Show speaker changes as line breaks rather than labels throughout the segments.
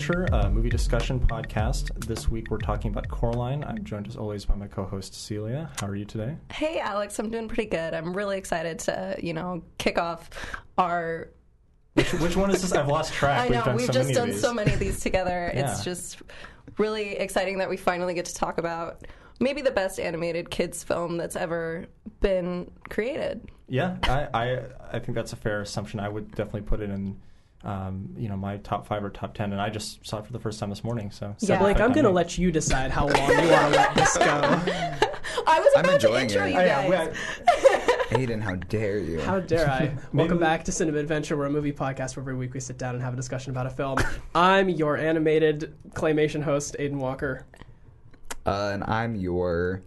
Adventure, a movie discussion podcast. This week we're talking about Coraline. I'm joined as always by my co-host Celia. How are you today?
Hey, Alex, I'm doing pretty good. I'm really excited to, you know, kick off our.
Which, which one is this? I've lost track.
I know
done
we've
so
just done so many of these together.
Yeah.
It's just really exciting that we finally get to talk about maybe the best animated kids film that's ever been created.
Yeah, I, I I think that's a fair assumption. I would definitely put it in, um, you know, my top five or top ten. And I just saw it for the first time this morning. So
Yeah.
Blake, I'm
going
going to let you decide how long you want to let this go.
I was
I'm
about to
enjoying
intro
it.
you
Oh, yeah,
guys.
we-
Aiden, how dare you?
How dare I?
Maybe-
Welcome back to Cinema Adventure. We're a movie podcast where every week we sit down and have a discussion about a film. I'm your animated claymation host, Aiden Walker.
Uh, and I'm your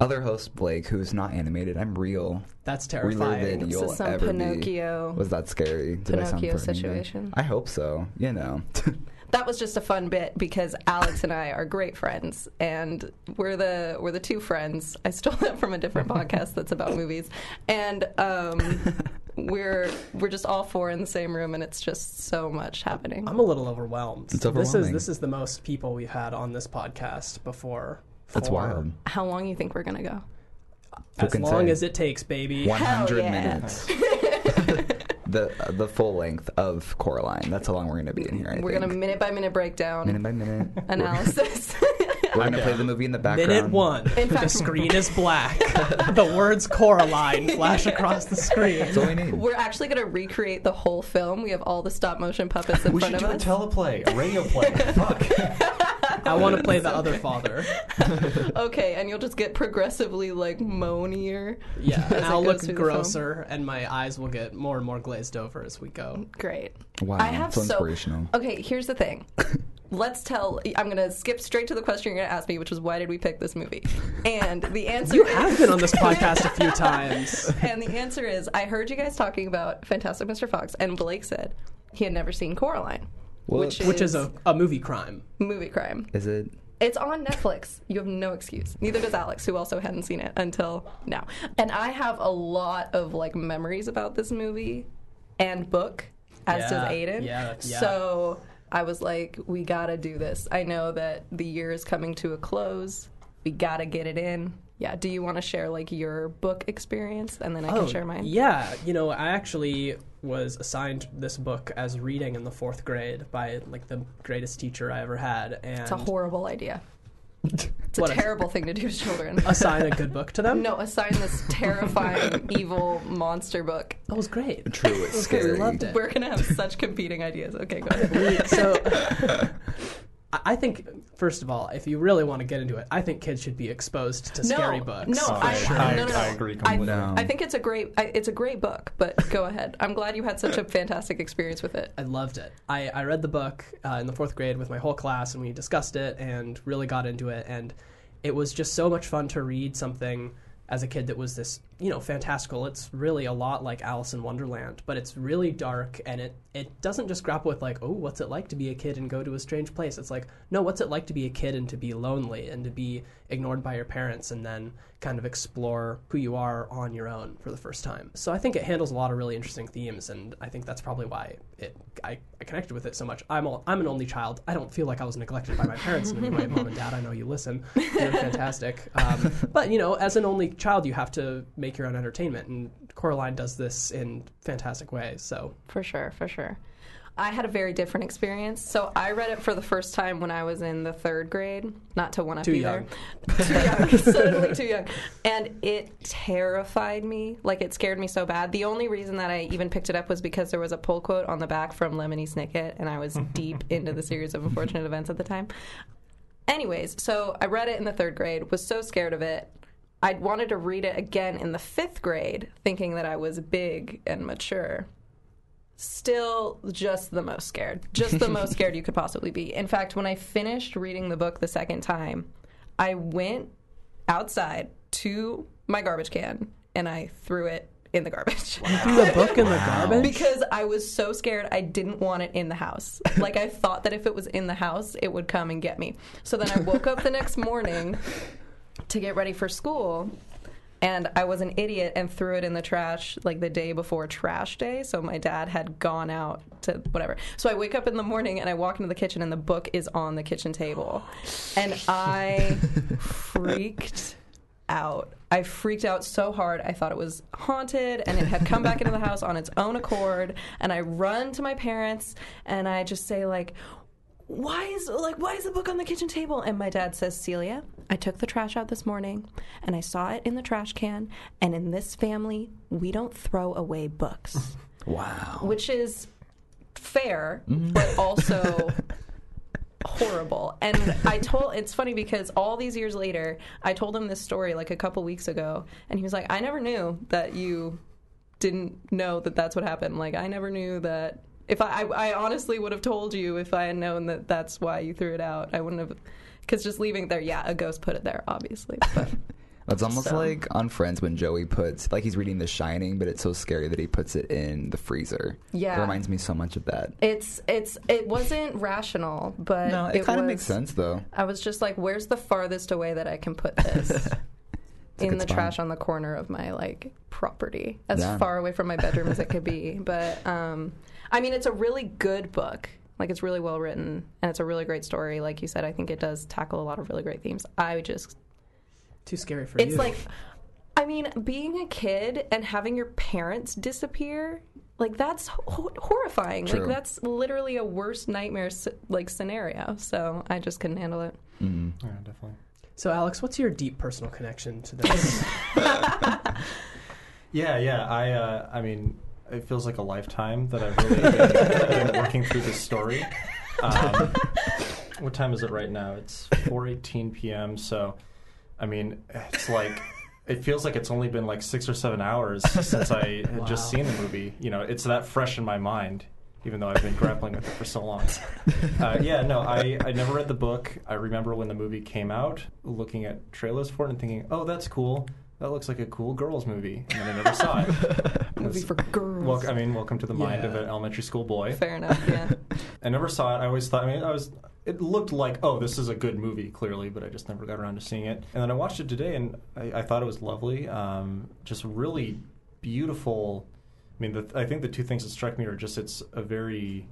other host, Blake, who's not animated. I'm real.
That's
Realer
terrifying.
than
This
you'll
is some
ever
Pinocchio.
be. Was that scary? Did
Pinocchio
threatening?
situation.
I hope so. You know.
That was just a fun bit because Alex and I are great friends, and we're the we're the two friends. I stole that from a different podcast that's about movies, and um, we're we're just all four in the same room, and it's just so much happening.
I'm a little overwhelmed.
It's overwhelming.
This is this is the most people we've had on this podcast before.
That's
for
wild.
How long do you think we're gonna go?
As
can
long
say?
as it takes, baby.
100
yeah.
minutes. the the full length of Coraline. That's how long we're going to be in here. I
we're
think.
gonna minute by minute breakdown
minute by minute.
analysis.
We're going to play the movie in the background.
Minute one.
In
the screen is black. the words Coraline flash across the screen.
That's all we need.
we're actually gonna recreate the whole film. We have all the stop motion puppets in
we
front
should
of
do a
us.
teleplay, a radio play. Fuck.
I want to play the other father.
okay, and you'll just get progressively like moanier.
Yeah, and I'll look
through the film.
grosser, and my eyes will get more and more glazed over as we go.
Great.
Wow,
I have
so
so
inspirational.
Okay, here's the thing. Let's tell. I'm going to skip straight to the question you're going to ask me, which is why did we pick this movie? And the answer
You
is,
have been on this podcast a few times.
and the answer is I heard you guys talking about Fantastic Mr. Fox, and Blake said he had never seen Coraline,
Well,
which,
Which is a, a movie crime.
movie crime.
Is it?
It's on Netflix. You have no excuse. Neither does Alex, who also hadn't seen it until now. And I have a lot of like memories about this movie and book, as
Yeah,
does Aiden.
yeah, yeah.
So I was like, we gotta do this. I know that the year is coming to a close. We gotta get it in. Yeah. Do you want to share like your book experience, and then I can oh, share mine?
Oh, Yeah, you know, I actually was assigned this book as reading in the fourth grade by like the greatest teacher I ever had, and
It's a horrible idea. It's a
What a-
terrible thing to do to children.
assign a good book to them.
no, assign this terrifying, evil monster book
that was great.
True,
It
it's
was great.
scary.
We loved it.
We're gonna have such competing ideas. Okay, go ahead.
so I I think first of all, if you really want to get into it, I think kids should be exposed to scary books.
No,
Oh,
I,
sure.
I,
I-
no, no, no.
I agree completely.
No.
I think it's a great, I, it's a great book. But go ahead. I'm glad you had such a fantastic experience with it.
I loved it. I, I read the book uh, in the fourth grade with my whole class, and we discussed it and really got into it. And it was just so much fun to read something as a kid that was this, you know, fantastical. It's really a lot like Alice in Wonderland, but it's really dark, and it it doesn't just grapple with like, oh, what's it like to be a kid and go to a strange place. It's like, no, what's it like to be a kid and to be lonely and to be ignored by your parents, and then kind of explore who you are on your own for the first time. So I think it handles a lot of really interesting themes, and I think that's probably why it I, I connected with it so much. I'm a, I'm an only child. I don't feel like I was neglected by my parents and my mom and dad. I know you listen. You're fantastic. Um, but you know, as an only child, you have to make your own entertainment, and Coraline does this in fantastic ways. So
For sure, for sure. I had a very different experience. So I read it for the first time when I was in the third grade. Not to one up
Too
either.
young.
too young. Suddenly too young. And it terrified me. Like it scared me so bad. The only reason that I even picked it up was because there was a pull quote on the back from Lemony Snicket, and I was deep into the series of unfortunate events at the time. Anyways, so I read it in the third grade, was so scared of it. I wanted to read it again in the fifth grade, thinking that I was big and mature still just the most scared. Just the most scared you could possibly be. In fact, when I finished reading the book the second time, I went outside to my garbage can and I threw it in the garbage.
You threw the book in the garbage.
Because I was so scared, I didn't want it in the house. Like, I thought that if it was in the house, it would come and get me. So then I woke up the next morning to get ready for school. And I was an idiot and threw it in the trash like the day before trash day. So my dad had gone out to whatever. So I wake up in the morning and I walk into the kitchen and the book is on the kitchen table. And I freaked out. I freaked out so hard. I thought it was haunted and it had come back into the house on its own accord. And I run to my parents and I just say like, why is like why is the book on the kitchen table? And my dad says, Celia, I took the trash out this morning and I saw it in the trash can. And in this family, we don't throw away books,
Wow.
which is fair, mm-hmm. but also horrible. And I told it's funny because all these years later, I told him this story like a couple weeks ago, and he was like, "I never knew that you didn't know that that's what happened. Like, I never knew that." If I, I, I honestly would have told you if I had known that that's why you threw it out, I wouldn't have. Because just leaving it there, yeah, a ghost put it there, obviously. But
It's almost
So-
like on Friends when Joey puts like he's reading The Shining, but it's so scary that he puts it in the freezer.
Yeah.
it reminds me so much of that.
it's it's it wasn't rational, but
No, it, kind of
was-
makes sense though.
I was just like, "Where's the farthest away that I can put this?"
A
in
good
the
spot.
trash on the corner of my like property, as
Yeah.
far away from my bedroom as it could be. But um, I mean, it's a really good book. Like it's really well written, and it's a really great story. Like you said, I think it does tackle a lot of really great themes. I just,
Too scary for me.
it's
you.
like, I mean, being a kid and having your parents disappear. Like that's ho- horrifying.
True.
Like that's literally a worst nightmare like scenario. So I just couldn't handle it.
Mm.
Yeah, definitely.
so, Alex, what's your deep personal connection to this?
Yeah, yeah. I, uh, I mean, it feels like a lifetime that I've really been, been working through this story. Um, what time is it right now? It's 4:18 p.m. So, I mean, it's like it feels like it's only been like six or seven hours since I had just seen the movie. You know, it's that fresh in my mind, even though I've been grappling with it for so long. Uh, yeah, no, I, I never read the book. I remember when the movie came out, looking at trailers for it and thinking, oh, that's cool. That looks like a cool girls movie. And then I never saw it.
Movie for girls.
Wel- I mean, welcome to the mind of an elementary school boy.
Fair enough. Yeah.
I never saw it. I always thought. I mean, I was. It looked like, oh, this is a good movie, clearly, but I just never got around to seeing it. And then I watched it today, and I, I thought it was lovely. Um, just really beautiful. I mean, the, I think the two things that struck me are just it's a very,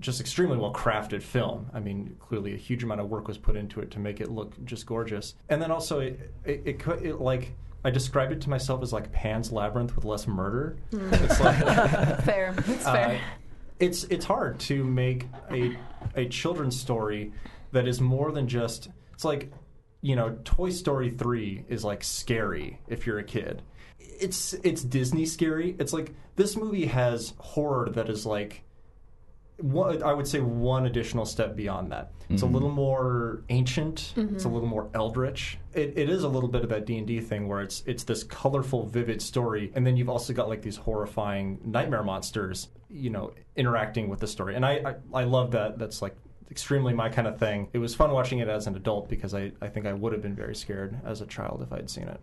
just extremely well crafted film. I mean, clearly a huge amount of work was put into it to make it look just gorgeous. And then also, it, it, it, it like. I described it to myself as like Pan's Labyrinth with less murder. It's like
fair. It's
uh,
fair.
it's it's hard to make a a children's story that is more than just it's like you know Toy Story 3 is like scary if you're a kid. It's it's Disney scary. It's like this movie has horror that is like one, I would say one additional step beyond that. It's a mm-hmm. little more ancient. It's a mm-hmm. little more eldritch. It, it is a little bit of that D and D thing where it's it's this colorful, vivid story, and then you've also got like these horrifying nightmare monsters, you know, interacting with the story. And I I, I love that. That's like extremely my kind of thing. It was fun watching it as an adult because I, I think I would have been very scared as a child if I'd seen it.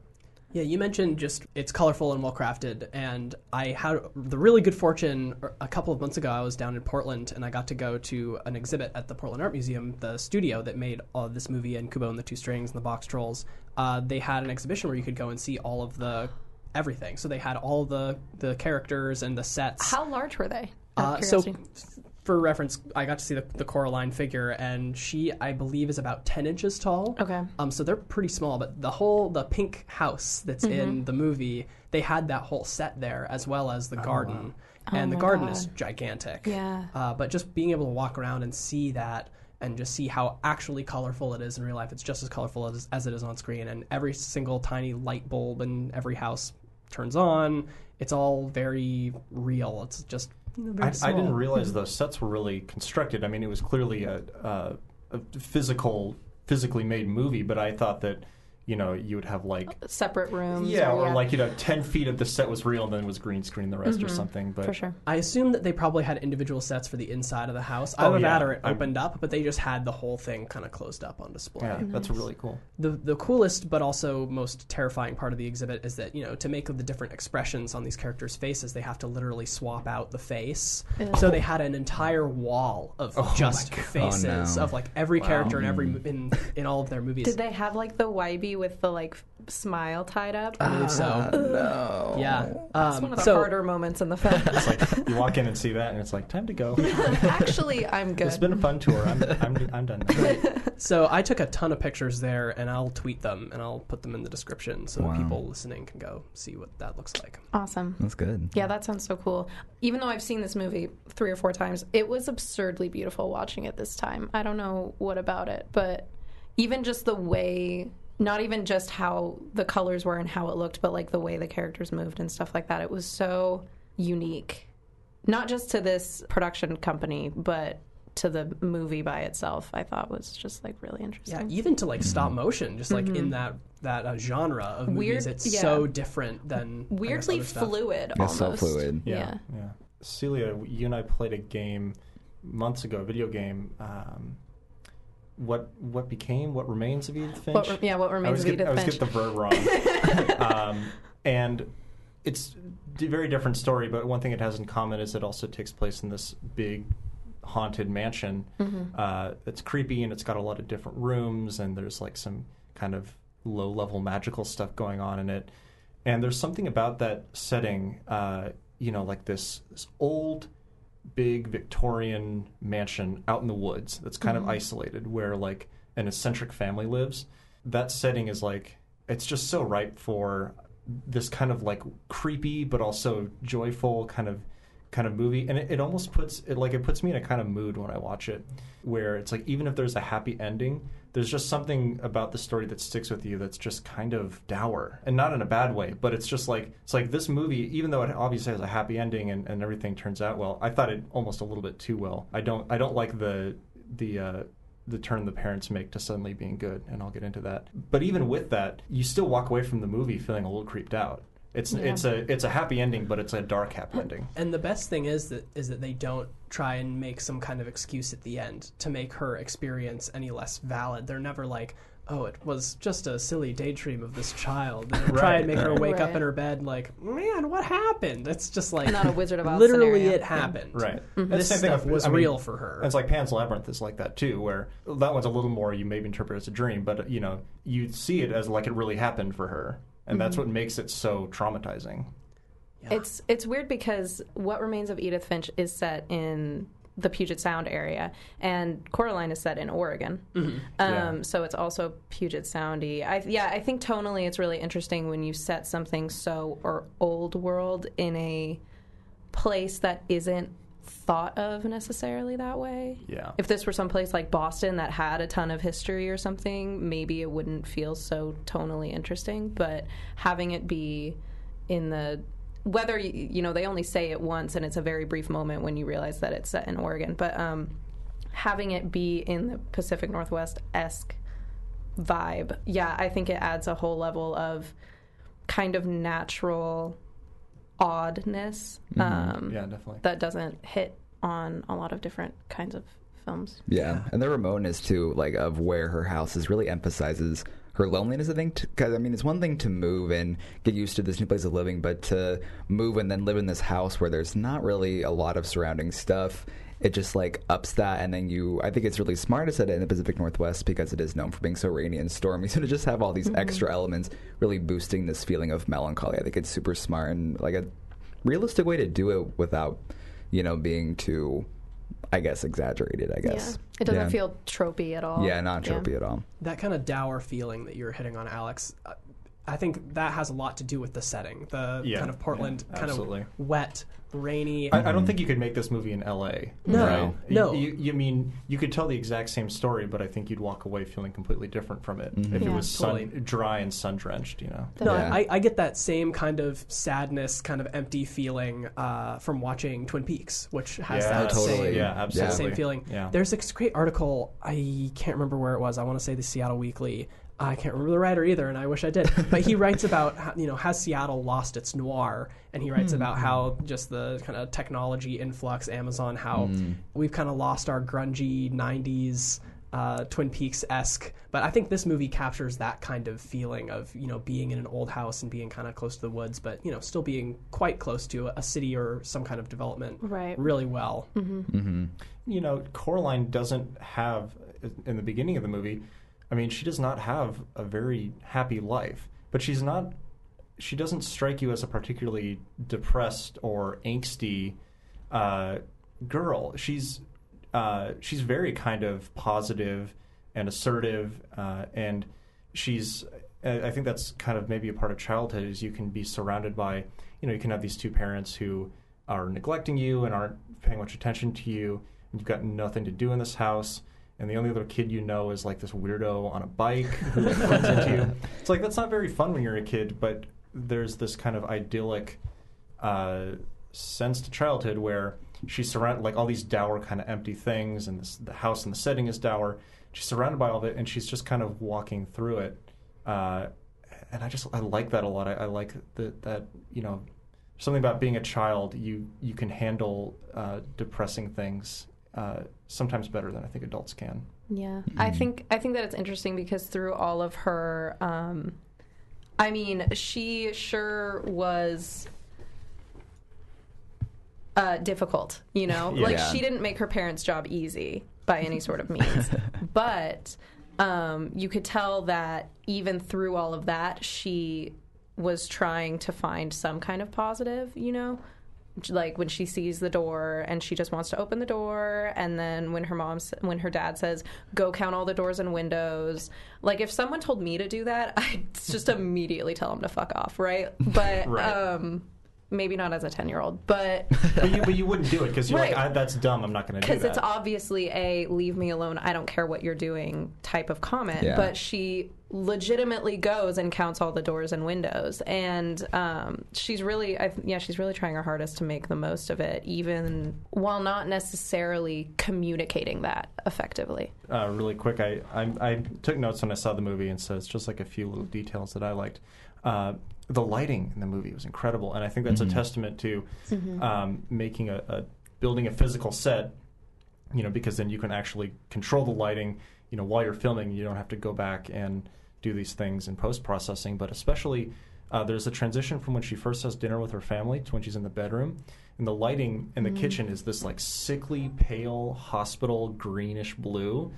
Yeah, you mentioned just it's colorful and well crafted, and I had the really good fortune a couple of months ago. I was down in Portland, and I got to go to an exhibit at the Portland Art Museum, the studio that made all this movie and Kubo and the Two Strings and the Boxtrolls. Uh, they had an exhibition where you could go and see all of the everything. So they had all the the characters and the sets.
How large were they?
Uh, so, for reference, I got to see the, the Coraline figure, and she, I believe, is about ten inches tall.
Okay.
Um, so they're pretty small, but the whole the pink house that's
Mm-hmm.
in the movie, they had that whole set there as well as the garden, and the
Oh my
garden
God.
is gigantic.
Yeah.
Uh, but just being able to walk around and see that. And just see how actually colorful it is in real life. It's just as colorful as, as it is on screen. And every single tiny light bulb in every house turns on. It's all very real. It's just you know, very
I, I didn't realize those sets were really constructed. I mean, it was clearly a, a, a physical, physically made movie, but I thought that, you know, you would have like,
Separate rooms.
yeah,
or,
or like, you know, 10 feet of the set was real and then was green screen the rest or something. But
Mm-hmm. for sure.
I assume that they probably had individual sets for the inside of the house.
Oh,
Either that
yeah.
or it
I'm-
opened up, but they just had the whole thing kind of closed up on display.
yeah, that's really cool.
The the coolest but also most terrifying part of the exhibit is that you know to make the different expressions on these characters' faces, they have to literally swap out the face.
Ew.
So they had an entire wall of just faces
Oh, no.
of like every
Wow.
character in every in in all of their movies.
Did they have like the Wybie baby with the like smile tied up.
I believe so.
no.
Yeah.
it's
Um,
one of the
so
harder moments in the film.
It's like you walk in and see that, and it's like time to go.
Actually, I'm good.
It's been a fun tour. I'm I'm, I'm done. Now.
So I took a ton of pictures there, and I'll tweet them and I'll put them in the description so
Wow.
that people listening can go see what that looks like.
awesome.
That's good.
Yeah, that sounds so cool. Even though I've seen this movie three or four times, it was absurdly beautiful watching it this time. I don't know what about it, but even just the way, not even just how the colors were and how it looked, but like the way the characters moved and stuff like that, it was so unique. Not just to this production company, but to the movie by itself, I thought was just like really interesting.
Yeah, even to like stop motion, just like in that that uh, genre of movies,
Mm-hmm. Weird-
it's
yeah.
so different than I guess,
Weirdly
other
fluid
It's
almost.
so fluid.
Yeah.
yeah. Celia, you and I played a game months ago, a video game. Um, what what became what remains of Edith Finch?
What yeah, what remains of
get,
Edith
I always
Finch.
get the verb wrong. um, and it's a very different story, but one thing it has in common is it also takes place in this big haunted mansion.
Mm-hmm.
Uh, it's creepy and it's got a lot of different rooms, and there's like some kind of low level magical stuff going on in it. And there's something about that setting, uh, you know, like this, this old, big Victorian mansion out in the woods that's kind of mm-hmm. isolated where like an eccentric family lives. That setting is like, it's just so ripe for this kind of like creepy but also joyful kind of kind of movie and it, it almost puts it like it puts me in a kind of mood when i watch it where it's like even if there's a happy ending there's just something about the story that sticks with you that's just kind of dour and not in a bad way but it's just like it's like this movie even though it obviously has a happy ending and, and everything turns out well i thought it almost a little bit too well. I don't i don't like the the uh the turn the parents make to suddenly being good and i'll get into that. But even with that you still walk away from the movie feeling a little creeped out it's
Yeah.
it's a it's a happy ending but it's a dark happy ending
And the best thing is that is that they don't try and make some kind of excuse at the end to make her experience any less valid. They're never like, "Oh, it was just a silly daydream of this child." And they try and make her
right.
wake up in her bed like, "Man, what happened?" It's just like
Not a Wizard of Oz
Literally,
scenario.
it happened.
Right.
Mm-hmm.
This
It's the same thing
stuff
with-
was
I mean,
real for her.
It's like Pan's Labyrinth is like that too, where that one's a little more you maybe interpret as a dream, but you know you see it as like it really happened for her, and that's what makes it so traumatizing.
Yeah.
It's it's weird because what remains of Edith Finch is set in the Puget Sound area, and Coraline is set in Oregon. Um,
Yeah.
So it's also Puget Soundy. I, yeah, I think tonally it's really interesting when you set something so or old world in a place that isn't thought of necessarily that way.
Yeah.
If this were someplace like Boston that had a ton of history or something, maybe it wouldn't feel so tonally interesting. But having it be in the whether you, you know they only say it once and it's a very brief moment when you realize that it's set in Oregon, but um, having it be in the Pacific Northwest esque vibe, yeah, I think it adds a whole level of kind of natural oddness um,
Yeah, definitely.
that doesn't hit on a lot of different kinds of films.
Yeah, and the remoteness too, like of where her house is, really emphasizes her loneliness. I think because I mean, it's one thing to move and get used to this new place of living, but to move and then live in this house where there's not really a lot of surrounding stuff. It just like ups that, and then you. I think it's really smart to set it in the Pacific Northwest because it is known for being so rainy and stormy. So to just have all these mm-hmm. extra elements, really boosting this feeling of melancholy, I think it's super smart and like a realistic way to do it without, you know, being too, I guess, exaggerated. I guess
Yeah. It doesn't
Yeah.
feel tropey at all.
Yeah, not tropey at all.
that kind of dour feeling that you're hitting on, Alex. Uh, I think that has a lot to do with the setting, the
Yeah,
kind of Portland,
yeah,
kind of wet, rainy.
I, I don't think you could make this movie in L.A.
No,
right?
no.
You, you mean you could tell the exact same story, but I think you'd walk away feeling completely different from it if it was sun,
Totally.
dry and sun drenched. You know.
No,
Yeah.
I, I get that same kind of sadness, kind of empty feeling uh, from watching Twin Peaks, which has
Yeah,
that
totally.
same,
Yeah, absolutely.
same feeling.
Yeah.
There's this great article. I can't remember where it was. I want to say the Seattle Weekly. I can't remember the writer either, and I wish I did. But he writes about how, you know has Seattle lost its noir, and he writes hmm. about how just the kind of technology influx, Amazon, how hmm. we've kind of lost our grungy '90s uh, Twin Peaks esque. But I think this movie captures that kind of feeling of you know being in an old house and being kind of close to the woods, but you know still being quite close to a city or some kind of development
Right.
really well. Mm-hmm. Mm-hmm.
you know, Coraline doesn't have in the beginning of the movie. I mean, she does not have a very happy life, but she's not. She doesn't strike you as a particularly depressed or angsty uh, girl. She's uh, she's very kind of positive and assertive, uh, and she's. I think that's kind of maybe a part of childhood is you can be surrounded by, you know, you can have these two parents who are neglecting you and aren't paying much attention to you. And you've got nothing to do in this house, and the only other kid you know is like this weirdo on a bike who like, runs into you. It's like that's not very fun when you're a kid, but there's this kind of idyllic uh, sense to childhood where she's surrounded like all these dour kind of empty things, and this, the house and the setting is dour. She's surrounded by all of it, and she's just kind of walking through it. Uh, and I just I like that a lot. I, I like that that you know something about being a child. You you can handle uh, depressing things uh, sometimes better than I think adults can.
Yeah, I think I think that it's interesting because through all of her, um, I mean, she sure was uh, difficult. You know,
Yeah.
like she didn't make her parents' job easy by any sort of means, but um, you could tell that even through all of that, she was trying to find some kind of positive. You know, like when she sees the door and she just wants to open the door and then when her mom when her dad says go count all the doors and windows like if someone told me to do that i'd just immediately tell them to fuck off right but
Right.
um maybe not as a 10 year old but
But you, but you wouldn't do it because you're
Right.
like, I, that's dumb. I'm not going to do that.
because it's obviously a leave me alone i don't care what you're doing type of comment
Yeah.
but she legitimately goes and counts all the doors and windows and um, she's really I, yeah she's really trying her hardest to make the most of it even while not necessarily communicating that effectively
uh, really quick, I, I I took notes when I saw the movie, and so it's just like a few little details that I liked. Uh, the lighting in the movie was incredible, and I think that's a testament to um, making a, a building a physical set. You know, because then you can actually control the lighting. You know, while you're filming, you don't have to go back and do these things in post processing. But especially, uh, there's a transition from when she first has dinner with her family to when she's in the bedroom. And the lighting in the kitchen is this like sickly pale hospital greenish blue,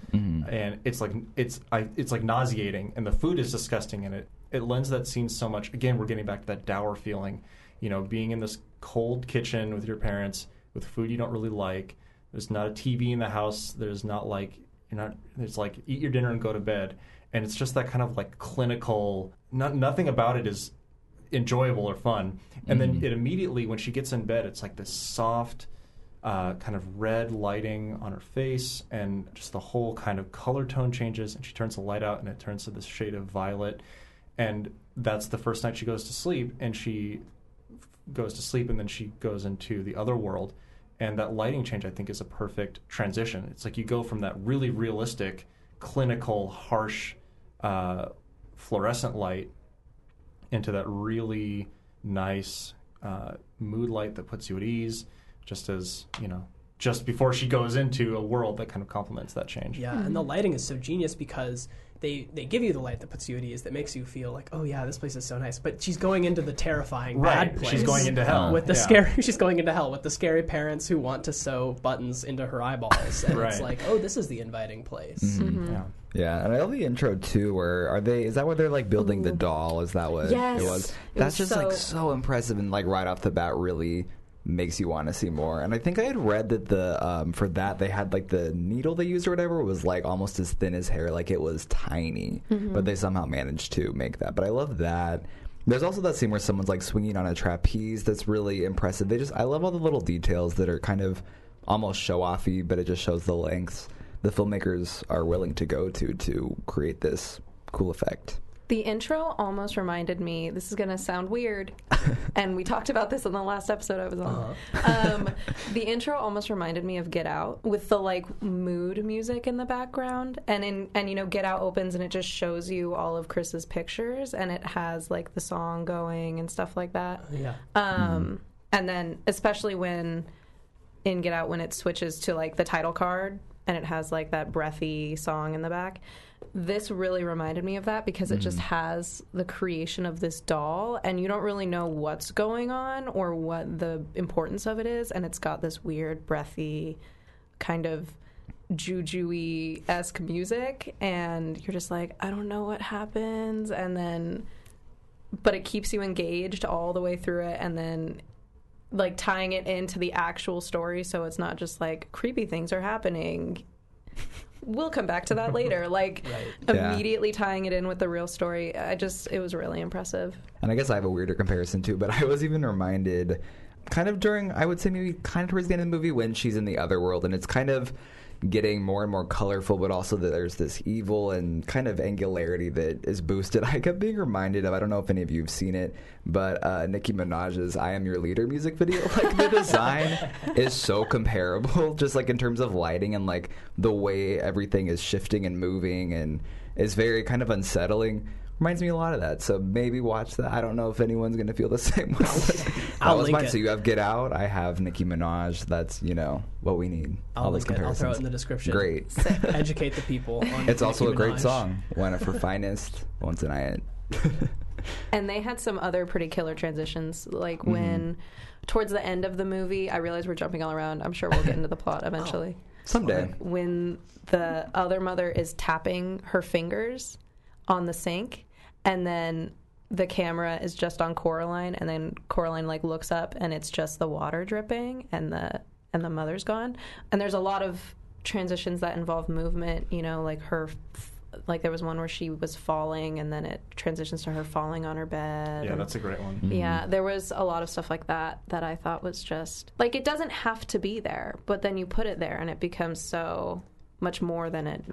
and it's like it's I, it's like nauseating, and the food is disgusting, and it it lends that scene so much. Again, we're getting back to that dour feeling, you know, being in this cold kitchen with your parents with food you don't really like. There's not a TV in the house. There's not like you're not. There's like eat your dinner and go to bed, and it's just that kind of like clinical. Not, nothing about it is enjoyable or fun. And then it immediately, when she gets in bed, it's like this soft, uh, kind of red lighting on her face, and just the whole kind of color tone changes. And she turns the light out, and it turns to this shade of violet. And that's the first night she goes to sleep, and she goes to sleep, and then she goes into the other world. And that lighting change, I think, is a perfect transition. It's like you go from that really realistic, clinical, harsh, uh, fluorescent light into that really nice uh, mood light that puts you at ease, just as you know, just before she goes into a world that kind of complements that change.
Yeah, and the lighting is so genius because they they give you the light that puts you at ease that makes you feel like, oh yeah, this place is so nice. But she's going into the terrifying
Right,
bad place.
she's going into hell
with the
Yeah.
scary. She's going into hell with the scary parents who want to sew buttons into her eyeballs, and it's like, oh, this is the inviting place.
Mm-hmm.
Yeah.
Yeah, and I love the intro too. Where are they? Is that where they're like building the doll? Is that what
Yes.
it was?
It
That's
was
just like
so-
so impressive and like right off the bat really makes you want to see more. And I think I had read that the um, for that they had like the needle they used or whatever was like almost as thin as hair, like it was tiny, but they somehow managed to make that. But I love that. There's also that scene where someone's like swinging on a trapeze that's really impressive. They just I love all the little details that are kind of almost show offy, but it just shows the lengths the filmmakers are willing to go to to create this cool effect.
The intro almost reminded me. This is going to sound weird, and we talked about this in the last episode I was on. Um, the intro almost reminded me of Get Out with the like mood music in the background, and in and you know Get Out opens and it just shows you all of Chris's pictures, and it has like the song going and stuff like that.
Yeah.
Um, And then, especially when in Get Out, when it switches to like the title card and it has like that breathy song in the back, this really reminded me of that because it just mm. has the creation of this doll and you don't really know what's going on or what the importance of it is. And it's got this weird, breathy kind of juju esque music, and you're just like, I don't know what happens, and then, but it keeps you engaged all the way through it, and then. Like tying it into the actual story, so it's not just like creepy things are happening. We'll come back to that later. Like
Right.
Yeah.
immediately tying it in with the real story. I just it was really impressive.
And I guess I have a weirder comparison too, but I was even reminded kind of during, I would say maybe kind of towards the end of the movie when she's in the other world and it's kind of getting more and more colorful, but also that there's this evil and kind of angularity that is boosted. I kept being reminded of, I don't know if any of you have seen it, but uh, Nicki Minaj's I Am Your Leader music video. Like the design is so comparable, just like in terms of lighting and like the way everything is shifting and moving and is very kind of unsettling reminds me a lot of that. So maybe watch that. I don't know if anyone's going to feel the same way. that
I'll
was
link
mine.
it.
So you have Get Out. I have Nicki Minaj. That's you know what we need.
I'll
All those
link it. I'll throw it
comparisons.
in the description.
Great.
Educate the people. On
It's also a great
Minaj.
song. One of her finest. Once and I it.
And they had some other pretty killer transitions, like
Mm-hmm.
when towards the end of the movie, I realize we're jumping all around. I'm sure we'll get into the plot eventually.
Someday.
When the other mother is tapping her fingers on the sink, and then the camera is just on Coraline, and then Coraline like looks up, and it's just the water dripping, and the and the mother's gone. And there's a lot of transitions that involve movement. You know, like her. Like there was one where she was falling, and then it transitions to her falling on her bed.
Yeah,
and-
that's a great one. Mm-hmm.
yeah, there was a lot of stuff like that that I thought was just like it doesn't have to be there, but then you put it there and it becomes so much more than it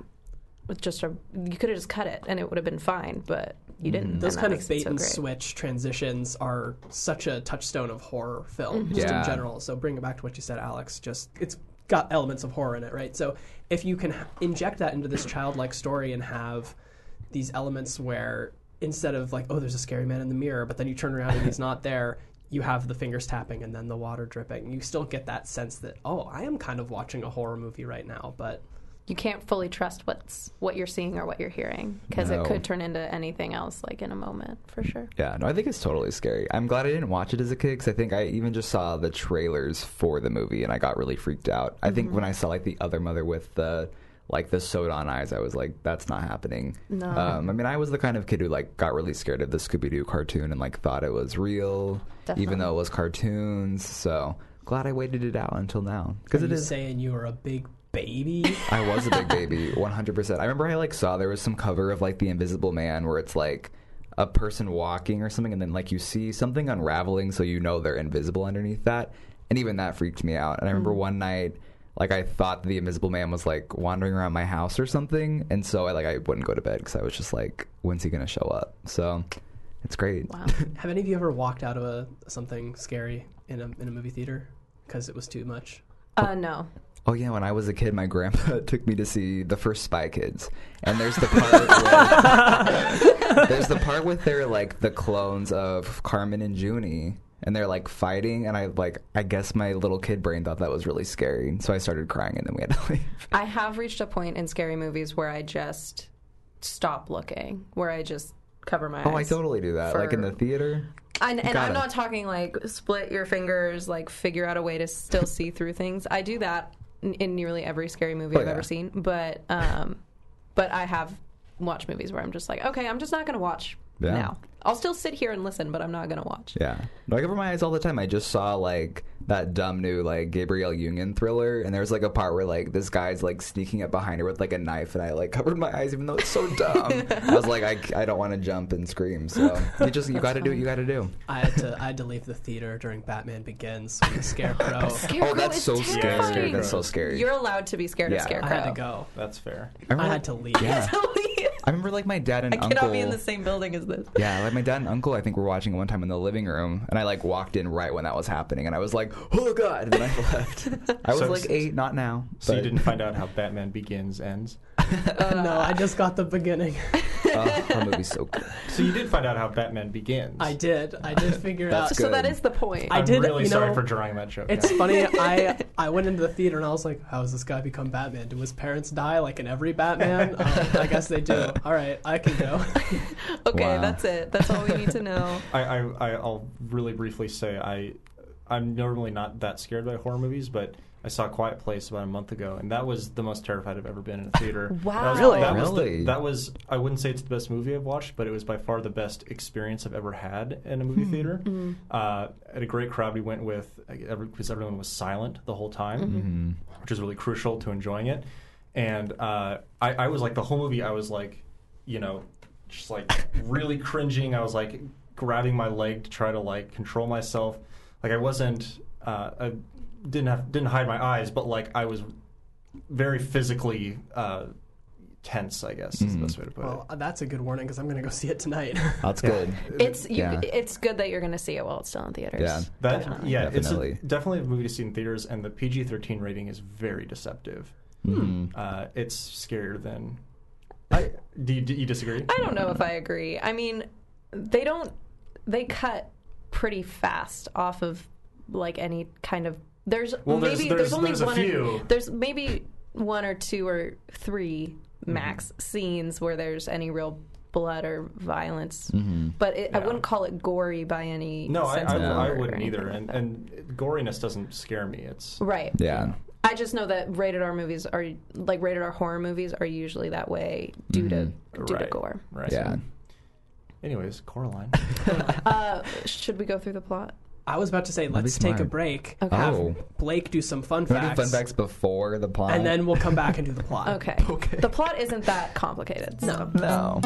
with just a you could have just cut it and it would have been fine, but you didn't.
Those kind of
makes
bait
so
and
great.
switch transitions are such a touchstone of horror film,
Mm-hmm.
just
Yeah.
in general. So bring it back to what you said, Alex. Just it's got elements of horror in it, right? So if you can inject that into this childlike story and have these elements where instead of like, oh, there's a scary man in the mirror, but then you turn around and he's not there. You have the fingers tapping and then the water dripping. You still get that sense that oh, I am kind of watching a horror movie right now. But
You can't fully trust what's what you're seeing or what you're hearing because
No.
it could turn into anything else like in a moment for sure.
Yeah, no, I think it's totally scary. I'm glad I didn't watch it as a kid because I think I even just saw the trailers for the movie and I got really freaked out. I think when I saw like the other mother with the like the sewed on eyes, I was like, that's not happening.
No.
Um, I mean, I was the kind of kid who like got really scared of the Scooby Doo cartoon and like thought it was real,
Definitely.
even though it was cartoons. So glad I waited it out until now because
are
it
you
is.
saying you are a big baby?
I was a big baby, 100%. I remember I like saw there was some cover of like The Invisible Man where it's like a person walking or something and then like you see something unraveling so you know they're invisible underneath that. And even that freaked me out. And I remember one night like I thought the invisible man was like wandering around my house or something and so I like I wouldn't go to bed cuz I was just like when's he going to show up? So it's great.
Wow.
Have any of you ever walked out of a something scary in a in a movie theater because it was too much?
Uh no.
Oh yeah, when I was a kid, my grandpa took me to see the first Spy Kids, and there's the part where, there's the part with their like the clones of Carmen and Junie, and they're like fighting, and I like I guess my little kid brain thought that was really scary, so I started crying, and then we had to leave.
I have reached a point in scary movies where I just stop looking, where I just cover my eyes.
Oh, I totally do that, like in the theater.
And, and I'm not talking like split your fingers, like figure out a way to still see through things. I do that in, in nearly every scary movie
Oh,
I've
yeah.
ever seen. But um, but I have watched movies where I'm just like, okay, I'm just not going to watch
Yeah.
now. I'll still sit here and listen, but I'm not going to watch.
Yeah, no, I cover my eyes all the time. I just saw like that dumb new like Gabrielle Union thriller, and there's like a part where like this guy's like sneaking up behind her with like a knife, and I like covered my eyes even though it's so dumb. I was like, I, I don't want to jump and scream, so you just you got to do what you got to do.
I had to I had to leave the theater during Batman Begins with the Scarecrow.
Oh, that's
is
so scary. That's so scary.
You're allowed to be scared
Yeah.
of
I
Scarecrow.
had to go.
That's fair.
remember,
I had to leave.
Yeah, I remember like my dad and
I
uncle.
cannot be in the same building as this.
Yeah, like my dad and uncle, I think were watching it one time in the living room, and I like walked in right when that was happening, and I was like, "Oh God!" And then I left. I was
So-
like eight, not now.
So you
but-
didn't find out how Batman Begins ends.
no, I just got the beginning.
Oh, that movie's so good.
So you did find out how Batman begins.
I did. I did figure
That's
out.
So that is the point.
I
I'm
did,
really
you
sorry for drawing that joke.
It's
out.
funny. I I went into the theater and I was like, "How does this guy become Batman? Do his parents die like in every Batman?" Oh, I guess they do. All right, I can go.
okay,
Wow.
that's it. That's all we need to know.
I, I, I- I'll really briefly say I, I'm normally not that scared by horror movies, but I saw Quiet Place about a month ago, and that was the most terrified I've ever been in a theater.
Wow.
That was,
Really?
That was,
Really?
the, that was. I wouldn't say it's the best movie I've watched, but it was by far the best experience I've ever had in a movie theater. Uh, at a great crowd, we went with because everyone was silent the whole time, which was really crucial to enjoying it. And uh, I, I was like the whole movie. I was like, you know, just like really cringing. I was like grabbing my leg to try to like control myself. Like I wasn't. Uh, I didn't have didn't hide my eyes, but like I was very physically uh, tense. I guess is the best way to put it.
Well,
it.
that's a good warning because I'm going to go see it tonight.
That's
Yeah.
good.
It's you,
Yeah.
it's good that you're going to see it while it's still in theaters.
Yeah.
That
Definitely.
yeah,
Definitely.
it's a, definitely a movie to see in theaters, and the PG thirteen rating is very deceptive.
Mhm.
Uh, it's scarier than. I, do, you, do you disagree?
I don't know if I agree. I mean, they don't. They cut pretty fast off of like any kind of. There's
Well, there's-
maybe
there's-
only
there's a
one.
few.
Or, there's maybe one or two or three
Mm-hmm.
max scenes where there's any real blood or violence.
Mm-hmm.
But it, I wouldn't call it gory by any.
No, I,
sense
I,
of
I
word or
wouldn't either,
like
and, and goriness doesn't scare me. It's
right.
Yeah.
I just know that rated R movies are like rated R horror movies are usually that way due to due to
Mm-hmm. Right.
gore.
right.
Yeah.
Anyways, Coraline.
Uh, should we go through the plot?
I was about to say, let's take a break,
Okay.
have
Oh.
Blake do some fun
Can we do
facts,
fun facts before the plot?
and then we'll come back and do the plot.
Okay.
Okay.
The plot isn't that complicated. So.
no.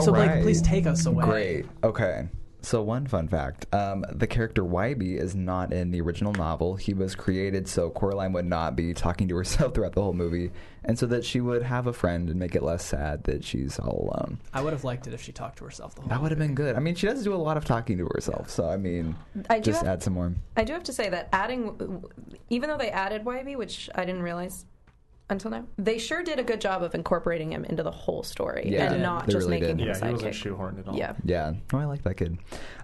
So, Blake,
Alright.
please take us away.
Great. Okay. So one fun fact: um, the character Wybie is not in the original novel. He was created so Coraline would not be talking to herself throughout the whole movie, and so that she would have a friend and make it less sad that she's all alone.
I would have liked it if she talked to herself the whole
That would have been good. I mean, she does do a lot of talking to herself, so I mean,
I
just
have-
add some more.
I do have to say that adding, even though they added Wybie, which I didn't realize until now, they sure did a good job of incorporating him into the whole story
Yeah,
and not just
really
making
did.
him
yeah,
a
he wasn't
sidekick.
shoehorned at all.
Yeah.
Yeah. Oh, I like that kid.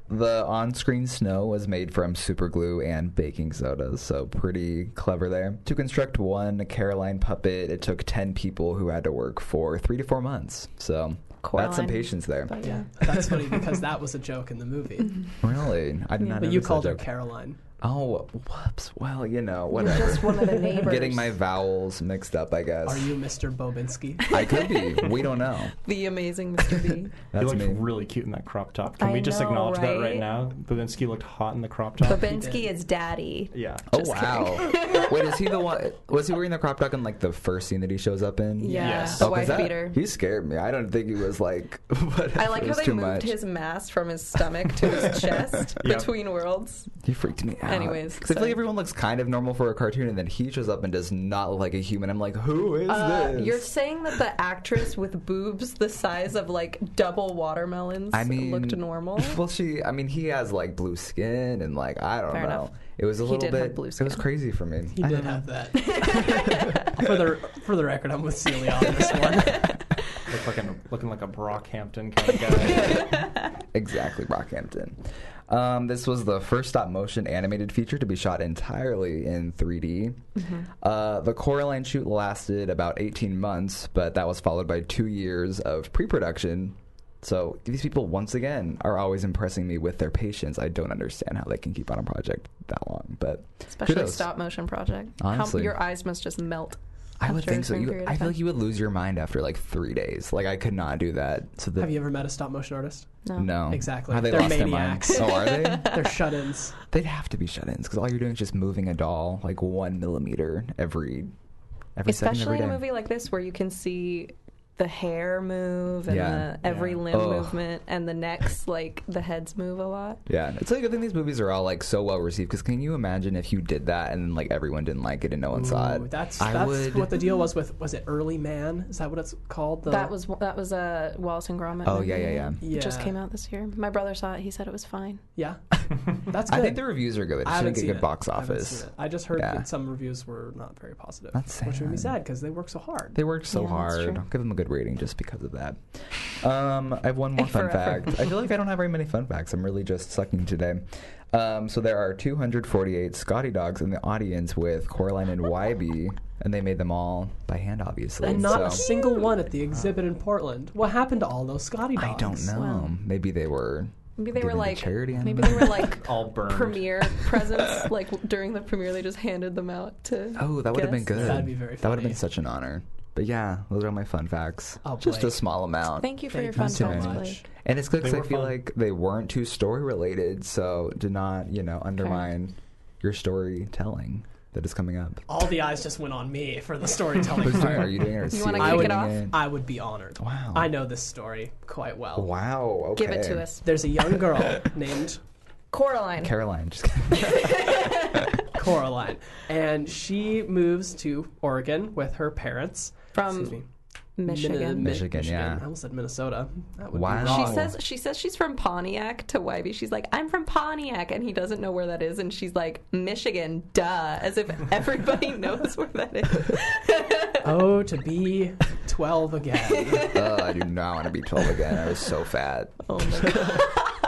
The on-screen snow was made from super glue and baking soda, so pretty clever there. To construct one Caroline puppet, it took 10 people who had to work for 3 to 4 months. So, that's some patience there.
But yeah.
That's funny because that was a joke in the movie.
Really? I did not
know.
but
you called her. Caroline.
Oh, whoops. Well, you know,
You're
whatever.
just one of the neighbors.
Getting my vowels mixed up, I guess.
Are you Mr. Bobinsky?
I could be. We don't know.
the amazing Mr. B.
He
That's
looked
me.
really cute in that crop top. Can
I
we just
know,
acknowledge that right
right?
now? Bobinsky looked hot in the crop top.
Bobinsky
did.
is daddy.
yeah.
Oh wow! Wait, is he the one? Was he wearing the crop top in like the first scene that he shows up in?
Yeah,
Yes.
the
Oh, 'cause
wife
that-
beater.
He scared me. I don't think he was like. Whatever.
I like how they moved
much.
his mask from his stomach to his chest
Yeah.
between worlds.
He freaked me out.
Anyways,
'Cause I feel like everyone looks kind of normal for a cartoon, and then he shows up and does not look like a human. I'm like, who is
Uh,
this?
you're saying that the actress with boobs the size of like double watermelons
I mean,
looked normal?
Well, she. I mean, he has like blue skin, and like I don't
Fair
know.
enough.
It was a
He
little
did
bit.
have blue
It was crazy for me.
He
I
did
don't
have that. for the for the record, I'm with Celia on this one.
Looked like a, looking like a Brockhampton kind of guy.
Exactly, Brockhampton. Um, this was the first stop motion animated feature to be shot entirely in 3D. Uh, the Coraline shoot lasted about 18 months, but that was followed by two years of pre production. So these people, once again, are always impressing me with their patience. I don't understand how they can keep on a project that long, but
Especially
kudos.
stop motion project.
Honestly.
How, your eyes must just melt.
I would think so. You, I feel like you would lose your mind after like three days. Like I could not do that. So the,
Have you ever met a stop motion artist?
No.
No,
Exactly.
Have they
They're
lost
maniacs.
their mind? Oh, are they?
They're shut-ins.
They'd have to be shut-ins because all you're doing is just moving a doll like one millimeter every every second
Especially
every day.
in a movie like this where you can see the hair move and
Yeah.
the every
Yeah.
limb
Ugh.
movement and the necks like the heads move a lot.
Yeah, it's like a good thing these movies are all like so well received. Because can you imagine if you did that and like everyone didn't like it and no one saw
Ooh,
it?
that's
I
that's
would.
what the deal was with. Was it Early Man? Is that what it's called? The,
That was that was a Wallace and Gromit.
Oh,
movie.
yeah, yeah, yeah.
Yeah.
It just came out this year. My brother saw it. He said it was fine.
yeah. That's good.
I think the reviews are good. It
I
just get
seen
good
it.
box office.
seen it. I just heard
Yeah.
that some reviews were not very positive.
That's
Which made me
sad.
sad because they work so hard.
They worked so
Yeah,
hard. Give them a good reading just because of that. Um, I have one more fun
Forever.
fact. I feel like I don't have very many fun facts. I'm really just sucking today. Um, so there are 248 Scotty dogs in the audience with Coraline and Wybie, and they made them all by hand, obviously.
And not a single one at the exhibit in Portland. What happened to all those Scotty dogs?
I don't know.
Wow.
Maybe they were.
Maybe they were
given to
like
charity. I
maybe
don't
they were like
All burned.
premiere presents. Like during the premiere, they just handed them out to.
Oh, that would have been good.
That'd be very
That would have been such an honor. But yeah, those are all my fun facts.
Oh,
Just a
Blake.
small amount.
Thank you for
Thank
your
you
fun
so
facts,
much.
Blake.
And it's good
They
because I
were
feel
fun.
like they weren't too story related, so did not, you know, undermine your storytelling that is coming up.
All the eyes just went on me for the storytelling
Who's doing it? Are
part.
you doing it? Or
You wanna
Celia
kick it
doing
off?
it?
I would be honored.
Wow.
I know this story quite well.
Wow. Okay.
Give it to us,
There's a young girl named
Coraline.
Caroline. Just kidding.
Coraline, and she moves to Oregon with her parents.
From
Excuse me.
Michigan.
Michigan, yeah.
I almost said Minnesota. That would
Wow.
be
She says she says she's from Pontiac to Wybie. She's like, I'm from Pontiac, and he doesn't know where that is, and she's like, Michigan, duh, as if everybody knows where that is.
"Oh, to be 12 again."
oh, I do not want to be 12 again. I was so fat.
oh my god.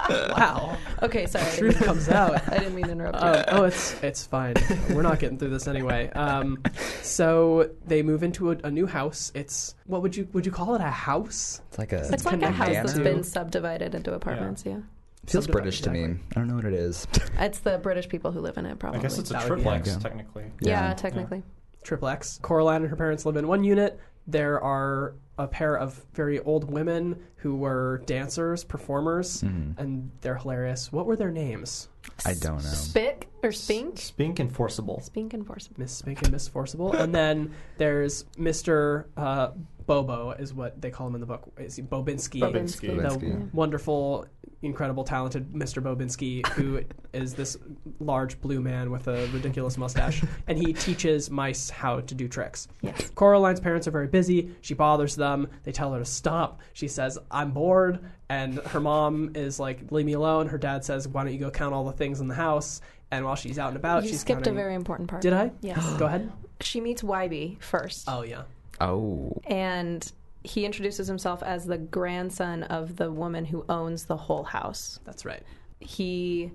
wow,
Okay, sorry. I
truth
didn't,
comes out.
I didn't mean to interrupt you.
Oh, oh, it's it's fine. We're not getting through this anyway. Um, so they move into a, a new house. It's what would you would you call it? A house?
It's like a.
it's like a house
connected
that's
to-
been subdivided into apartments. Yeah.
feels
subdivided,
British to me. I don't know what it is.
it's the British people who live in it. Probably.
I guess it's a
That would be
triplex,
Yeah.
technically.
yeah,
Yeah.
technically.
Triple X. Coraline and her parents live in one unit. There are a pair of very old women who were dancers, performers,
Mhm.
and they're hilarious. What were their names?
I don't know.
Spick or Spink?
Spink and Forcible.
Spink and Forcible.
Miss Spink and Miss Forcible. and then there's Mr. Uh, Bobo, is what they call him in the book. Is he Bobinsky?
Bobinsky.
The
Bobinsky.
wonderful, incredible, talented Mr. Bobinsky, who is this large blue man with a ridiculous mustache, and he teaches mice how to do tricks.
Yes.
Coraline's parents are very busy. She bothers them. They tell her to stop. She says, I'm bored. And her mom is like, Leave me alone. Her dad says, Why don't you go count all the things in the house? And while she's out and about,
you
she's
skipped
counting.
a very important part.
Did I?
Yes.
Go ahead.
she meets Wybie first.
Oh, yeah.
Oh.
and he introduces himself as the grandson of the woman who owns the whole house.
That's right.
He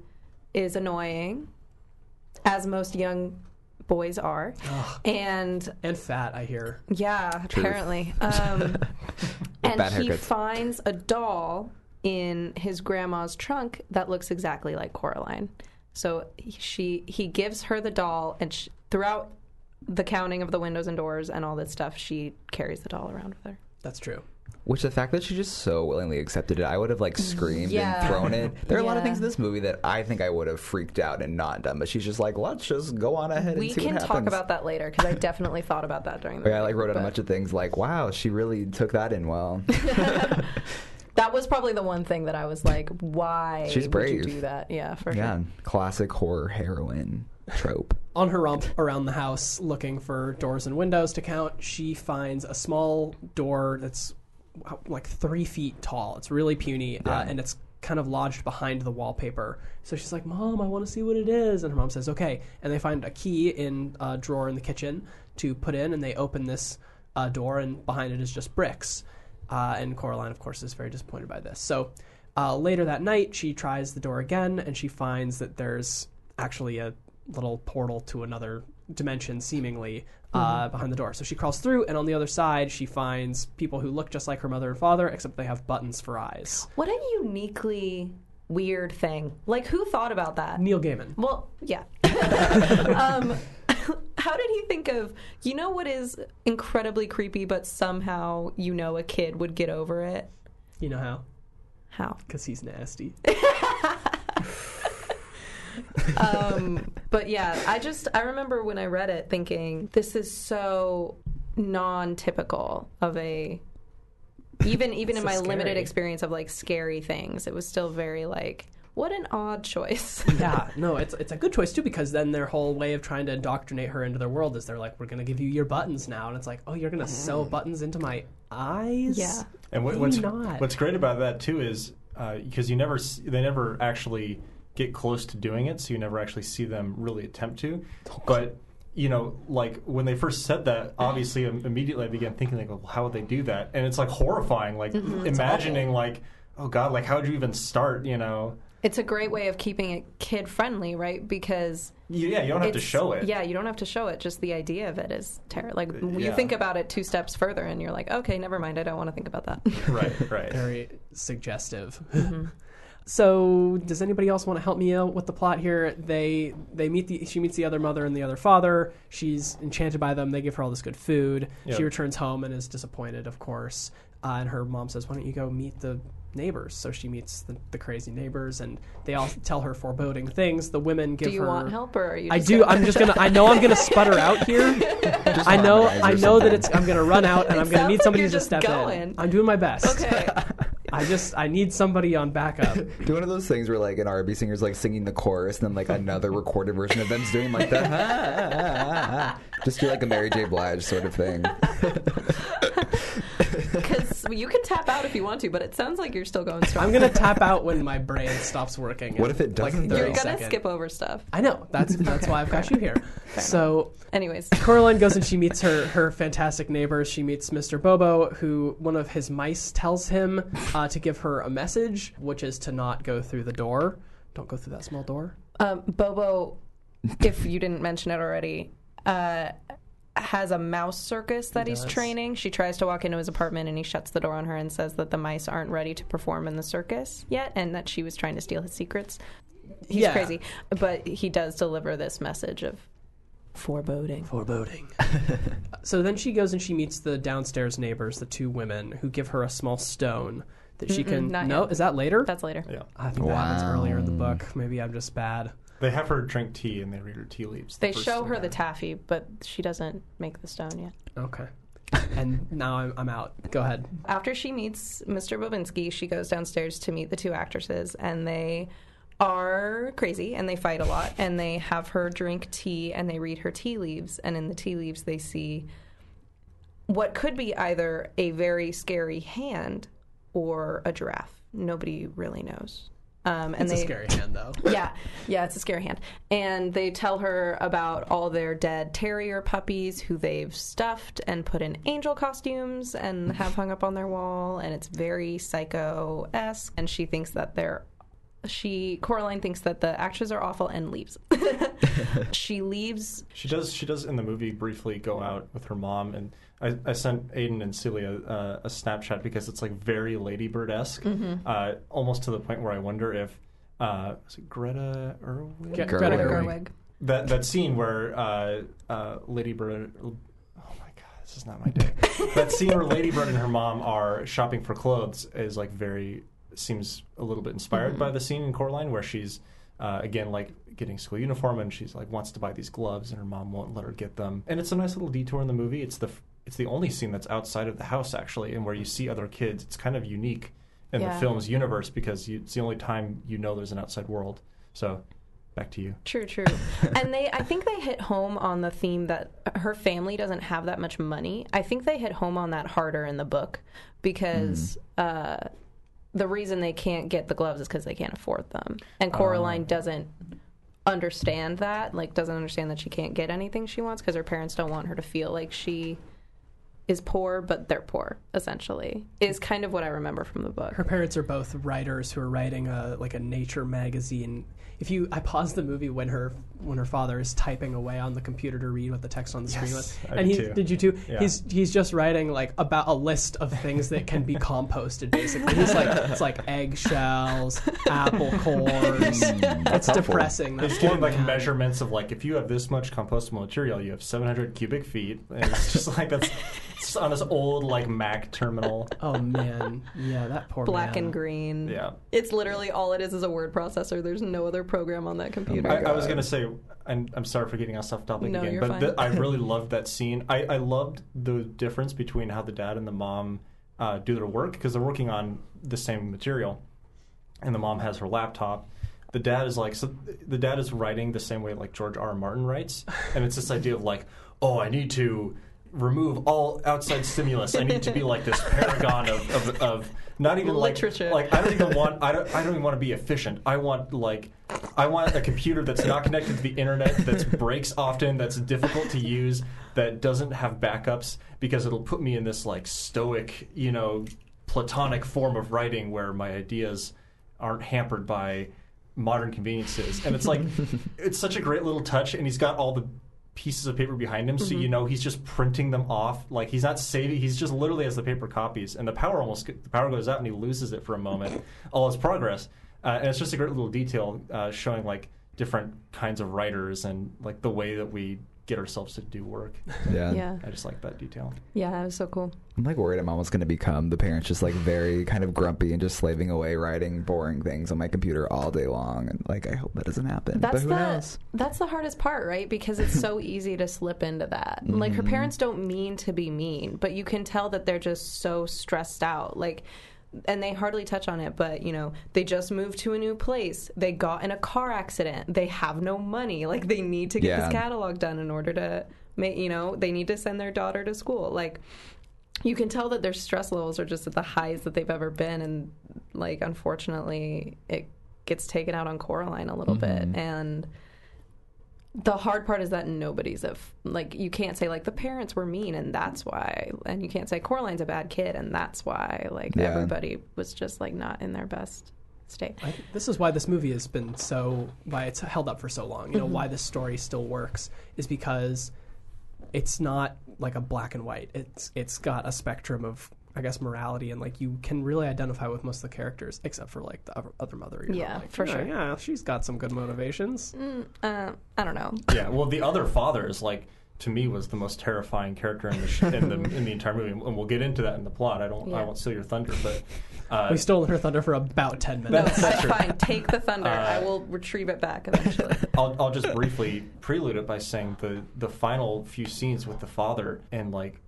is annoying, as most young boys are, and
And fat, I hear.
yeah,
Truth.
apparently. Um, and he finds a doll in his grandma's trunk that looks exactly like Coraline. So he- she he gives her the doll, and sh throughout the counting of the windows and doors and all this stuff, she carries the doll around with her.
That's true.
Which the fact that she just so willingly accepted it, I would have like mm-hmm. screamed
Yeah.
and thrown it. There are a lot of
Yeah.
things in this movie that I think I would have freaked out and not done, but she's just like, let's just go on ahead
We
and see
can
what
talk about that later because I definitely thought about that during the.
Yeah, I like wrote down a bunch of things like, wow, she really took that in well.
That was probably the one thing that I was like, why
She's
would you do that? Yeah, for sure.
yeah,
sure.
classic horror heroine trope.
On her romp around the house looking for doors and windows to count, she finds a small door that's uh, like three feet tall. It's really puny, uh, and it's kind of lodged behind the wallpaper. So she's like, Mom, I want to see what it is. And her mom says, Okay. And they find a key in a drawer in the kitchen to put in, and they open this uh, door, and behind it is just bricks. Uh, and Coraline, of course, is very disappointed by this. So uh, later that night, she tries the door again, and she finds that there's actually a little portal to another dimension, seemingly uh, behind the door. So she crawls through, and on the other side, she finds people who look just like her mother and father, except they have buttons for eyes.
What a uniquely weird thing. Like, who thought about that?
Neil Gaiman.
Well, yeah. um, how did he think of, you know, what is incredibly creepy, but somehow you know a kid would get over it?
You know how?
How?
Because he's nasty.
um, but yeah, I just I remember when I read it thinking this is so non-typical of a even even
So
in my limited experience of like scary things, it was still very like what an odd choice.
yeah, no, it's it's a good choice too because then their whole way of trying to indoctrinate her into their world is they're like, we're gonna give you your buttons now, and it's like, oh, you're gonna sew buttons into my eyes?
Yeah.
And what, what's
not.
what's great about that too is because you never they never actually get close to doing it, so you never actually see them really attempt to. But you know, like when they first said that, obviously immediately I began thinking like, well, how would they do that? And it's like horrifying, like imagining like, oh god, like how would you even start? You know,
It's a great way of keeping it kid friendly, right? Because
yeah, you don't have to show it.
Yeah, you don't have to show it. Just the idea of it is terrible. Like you
yeah.
think about it two steps further, and you're like, okay, never mind. I don't want to think about that.
right, right.
Very suggestive.
Mm-hmm.
So, does anybody else want to help me out with the plot here? They they meet the she meets the other mother and the other father. She's enchanted by them. They give her all this good food.
Yeah.
She returns home and is disappointed, of course. Uh, and her mom says, "Why don't you go meet the neighbors?" So she meets the, the crazy neighbors, and they all tell her foreboding things. The women give her.
Do you
her.
want help, or are you?
I do.
gonna-
I'm just gonna. I know I'm gonna sputter out here. I know. I know that it's. I'm gonna run out, and
It
I'm gonna need somebody
you're
to
just
step in. I'm doing my best.
Okay.
I just. I need somebody on backup.
Do one of those things where like an R&B singer's like singing the chorus and then like another recorded version of them's doing like that. Just do like a Mary J. Blige sort of thing.
Because you can tap out if you want to, but it sounds like you're still going strong.
I'm gonna tap out when my brain stops working.
What if it doesn't,
30
though?
You're gonna
seconds.
skip over stuff.
I know. That's that's why I've got you here. So
Anyways,
Coraline goes and she meets her her fantastic neighbors. She meets Mr. Bobo, who one of his mice tells him uh, to give her a message, which is to not go through the door. Don't go through that small door.
um, Bobo, if you didn't mention it already, uh, has a mouse circus that he's
does.
training. She tries to walk into his apartment and he shuts the door on her and says that the mice aren't ready to perform in the circus yet and that she was trying to steal his secrets. He's
Yeah.
crazy. But he does deliver this message of foreboding.
Foreboding. so then she goes and she meets the downstairs neighbors, the two women, who give her a small stone that she can. No,
yet.
is that later?
That's later.
Yeah,
I think that happens earlier in the book. Maybe I'm just bad.
They have her drink tea and they read her tea leaves. the
They
first
show
thing
her the
that-
taffy, but she doesn't make the stone yet.
Okay. And now I'm, I'm out. Go ahead.
After she meets Mr. Bobinsky, she goes downstairs to meet the two actresses, and they are crazy and they fight a lot. And they have her drink tea and they read her tea leaves. And in the tea leaves, they see what could be either a very scary hand or a giraffe. Nobody really knows. Um, and
It's
they,
a scary hand, though.
yeah, yeah, it's a scary hand. And they tell her about all their dead terrier puppies who they've stuffed and put in angel costumes and have hung up on their wall. And it's very psycho esque. And she thinks that they're. She Coraline thinks that the actors are awful and leaves. she leaves.
She does. She does in the movie briefly go out with her mom, and I, I sent Aiden and Celia uh, a Snapchat because it's like very Ladybird esque,
Mm-hmm.
uh, almost to the point where I wonder if uh, was it Greta Irwin?
Ge-
Gerwig.
Greta
Greta
Gerwig.
Gerwig.
that that scene where uh, uh, Ladybird. Oh my god, this is not my day. that scene where Ladybird and her mom are shopping for clothes is like very seems a little bit inspired by the scene in Coraline where she's uh, again like getting school uniform and she's like wants to buy these gloves and her mom won't let her get them. And it's a nice little detour in the movie. It's the f- it's the only scene that's outside of the house actually, and where you see other kids. It's kind of unique in
Yeah.
the film's universe because you, it's the only time you know there's an outside world. So, back to you.
True, true. and they, I think they hit home on the theme that her family doesn't have that much money. I think they hit home on that harder in the book because uh, the reason they can't get the gloves is because they can't afford them. And Coraline doesn't understand that, like, doesn't understand that she can't get anything she wants because her parents don't want her to feel like she is poor, but they're poor, essentially, is kind of what I remember from the book.
Her parents are both writers who are writing a like a nature magazine. If you, I paused the movie when her when her father is typing away on the computer to read what the text on the screen was,
I
and
did
he
too.
did you too?
Yeah.
He's he's just writing like about a list of things that can be composted. Basically, he's like it's like eggshells, apple cores. it's depressing. That
It's giving like
man.
measurements of like if you have this much compostable material, you have 700 cubic feet. And it's just like that's it's on this old like Mac terminal.
Oh man, yeah, that poor
Black
man.
and green.
Yeah.
It's literally all it is is a word processor. There's no other program on that computer.
my
I, I was gonna say, and I'm sorry for getting us off topic
No,
again, but
fine.
th- I really loved that scene. I, I loved the difference between how the dad and the mom uh, do their work because they're working on the same material, and the mom has her laptop. The dad is like, so the dad is writing the same way like George R. R. Martin writes, and it's this idea of like, oh, I need to remove all outside stimulus. I need to be like this paragon of, of, of not even
Literature.
like like I don't even want I don't I don't even want to be efficient. I want like I want a computer that's not connected to the internet, that breaks often, that's difficult to use, that doesn't have backups because it'll put me in this like stoic, you know, platonic form of writing where my ideas aren't hampered by modern conveniences. And it's like it's such a great little touch and he's got all the pieces of paper behind him so you know he's just printing them off. Like he's not saving he's just literally has the paper copies and the power almost the power goes out and he loses it for a moment. All his progress uh, and it's just a great little detail uh, showing like different kinds of writers and like the way that we get ourselves to do work
Yeah.
Yeah.
i just like that detail
Yeah, that was so cool.
I'm like worried I'm almost going to become the parents just like very kind of grumpy and just slaving away writing boring things on my computer all day long. And like, I hope that doesn't happen.
That's
but who
the
knows?
that's the hardest part, right? Because it's so easy to slip into that. Like
Mm-hmm.
her parents don't mean to be mean, but you can tell that they're just so stressed out. Like and they hardly touch on it, but you know, they just moved to a new place. They got in a car accident. They have no money. Like they need to get
Yeah.
this catalog done in order to make, you know, they need to send their daughter to school. Like you can tell that their stress levels are just at the highest that they've ever been and like unfortunately it gets taken out on Coraline a little mm-hmm. bit and the hard part is that nobody's of like you can't say like the parents were mean and that's why and you can't say Coraline's a bad kid and that's why like
Yeah.
everybody was just like not in their best state.
I, this is why this movie has been so why it's held up for so long. You know
Mm-hmm.
why this story still works is because it's not like a black and white. It's it's got a spectrum of I guess morality and like you can really identify with most of the characters except for like the other, other mother. you know,
Yeah,
like,
for
yeah,
sure.
Yeah, she's got some good motivations.
Uh, I don't know.
yeah well the other father is like to me was the most terrifying character in the sh- in the in the entire movie and we'll get into that in the plot i don't i won't steal your thunder but uh,
we stole her thunder for about ten
No,
minutes.
I, fine. Take the thunder.
Uh,
I will retrieve it back eventually.
I'll, I'll just briefly prelude it by saying the the final few scenes with the father and like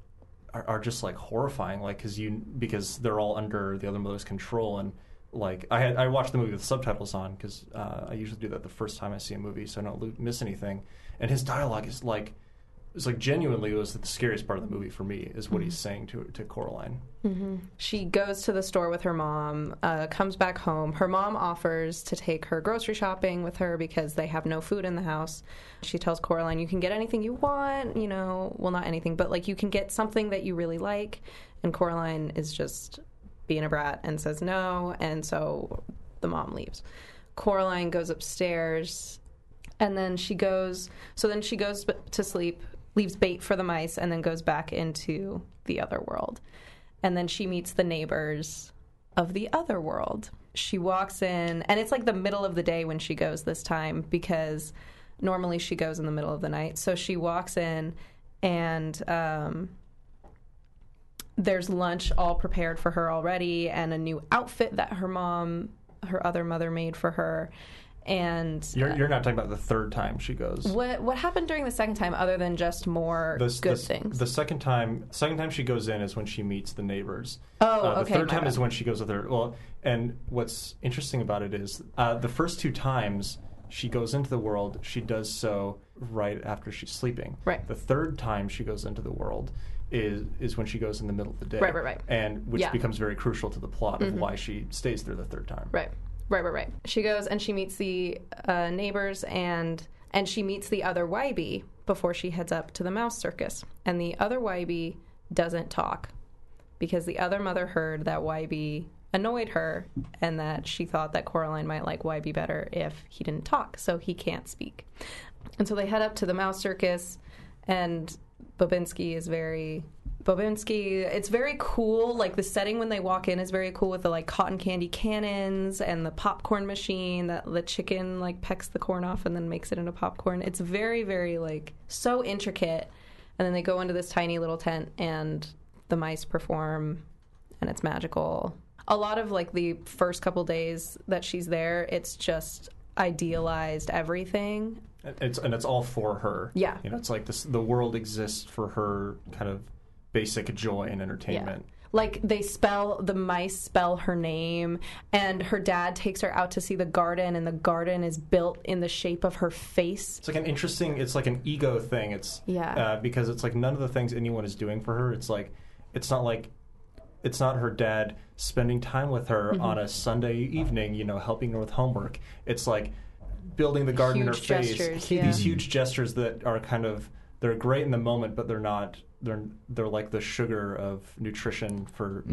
are, are just like horrifying like because you because they're all under the other mother's control and like I had I watched the movie with subtitles on because uh, I usually do that the first time I see a movie so I don't lo- miss anything. And his dialogue is like it's like genuinely it was the scariest part of the movie for me is what he's saying to to Coraline
She goes to the store with her mom, uh, comes back home. Her mom offers to take her grocery shopping with her because they have no food in the house. She tells Coraline, You can get anything you want, you know, well, not anything, but like you can get something that you really like. And Coraline is just being a brat and says no. And so the mom leaves. Coraline goes upstairs and then she goes, so then she goes to sleep, leaves bait for the mice, and then goes back into the other world and then she meets the neighbors of the other world. She walks in, and it's like the middle of the day when she goes this time because normally she goes in the middle of the night. So she walks in, and um, there's lunch all prepared for her already, and a new outfit that her mom, her other mother, made for her. And
you're, you're not talking about the third time she goes
what what happened during the second time, other than just more
the,
good
the,
things?
The second time, second time she goes in is when she meets the neighbors.
Oh,
Uh, the
okay,
third time
bad.
is when she goes with her. Well, and what's interesting about it is uh, the first two times she goes into the world, she does so right after she's sleeping.
Right.
The third time she goes into the world is is when she goes in the middle of the day.
Right, right, right.
And which
Yeah. Mm-hmm.
becomes very crucial to the plot of why she stays there the third time.
Right, right, right, right. She goes and she meets the uh, neighbors and and she meets the other Wybie before she heads up to the mouse circus. And the other Wybie doesn't talk because the other mother heard that Wybie annoyed her and that she thought that Coraline might like Wybie better if he didn't talk, so he can't speak. And so they head up to the mouse circus and Bobinsky is very Bobinsky. It's very cool. Like the setting when they walk in is very cool with the like cotton candy cannons and the popcorn machine that the chicken like pecks the corn off and then makes it into popcorn. It's very very like so intricate. And then they go into this tiny little tent and the mice perform and it's magical. A lot of like the first couple days that she's there, it's just idealized everything.
It's and it's all for her.
Yeah.
You know, it's like this. The world exists for her kind of basic joy and entertainment.
like they spell the mice spell her name and her dad takes her out to see the garden and the garden is built in the shape of her face
It's like an interesting. It's like an ego thing. It's
Yeah.
uh, because it's like none of the things anyone is doing for her. It's like it's not like it's not her dad spending time with her
Mm-hmm.
on a Sunday evening. You know, helping her with homework. It's like building the garden in her
Huge
face.
yeah.
These huge gestures that are kind of they're great in the moment, but they're not. They're they're like the sugar of nutrition for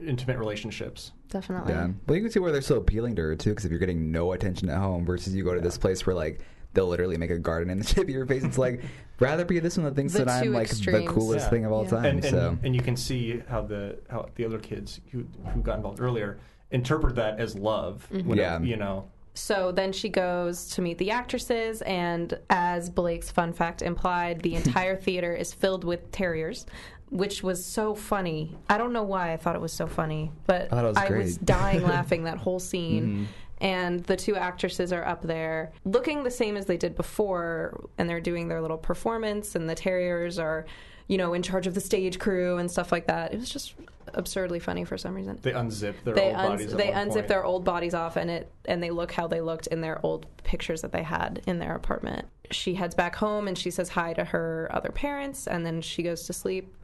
intimate relationships.
definitely
Yeah, but you can see where they're so appealing to her too, because if you're getting no attention at home versus you go to this place where like they'll literally make a garden in the shape of your face, it's like rather be this one that thinks
The
that I'm like
extremes.
the coolest
Yeah.
thing of all
Yeah.
time.
and, and,
so
and you can see how the how the other kids who who got involved earlier interpret that as love.
Mm-hmm.
When it-
Yeah.
you know,
So then she goes to meet the actresses, and as Blake's fun fact implied, the entire theater is filled with terriers, which was so funny. I don't know why I thought it was so funny, but
I was
was
great. Mm-hmm.
dying laughing that whole scene. And the two actresses are up there looking the same as they did before, and they're doing their little performance, and the terriers are, you know, in charge of the stage crew and stuff like that. It was just absurdly funny for some reason
they unzip their
they
old
uns-
bodies. at
they
one
unzip
point.
their old bodies off and it and they look how they looked in their old pictures that they had in their apartment. She heads back home and she says hi to her other parents and then she goes to sleep.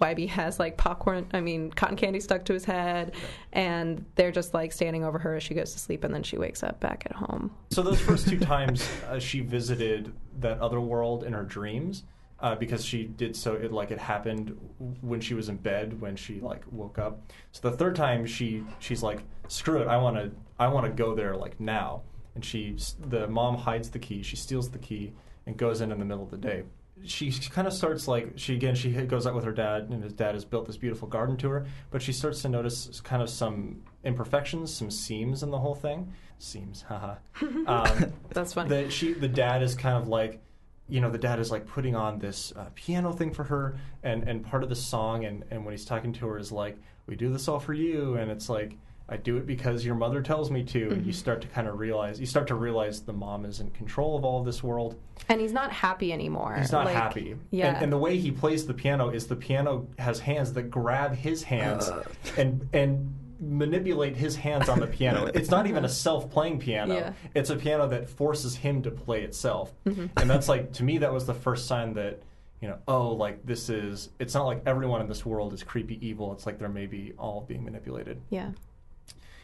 Wybie has like popcorn, I mean cotton candy stuck to his head, and they're just like standing over her as she goes to sleep, and then she wakes up back at home.
So those first two times uh, she visited that other world in her dreams, uh, because she did so it like it happened when she was in bed when she like woke up. So the third time she she's like screw it I want to I want to go there like now, and she the mom hides the key she steals the key and goes in in the middle of the day. She kind of starts like she again she goes out with her dad and his dad has built this beautiful garden to her, but she starts to notice kind of some imperfections, some seams in the whole thing. Seams, haha. Um,
That's funny.
the she the dad is kind of like you know the dad is like putting on this uh, piano thing for her and and part of the song and and when he's talking to her is like we do this all for you and it's like I do it because your mother tells me to and you start to kind of realize you start to realize the mom is in control of all of this world
and he's not happy anymore.
he's not
Like,
happy
Yeah.
and, and the way he plays the piano is the piano has hands that grab his hands and and manipulate his hands on the piano. It's not even a self-playing piano.
Yeah.
it's a piano that forces him to play itself.
Mm-hmm.
and that's like to me that was the first sign that you know oh like this is it's not like everyone in this world is creepy evil. It's like they're maybe all being manipulated.
Yeah.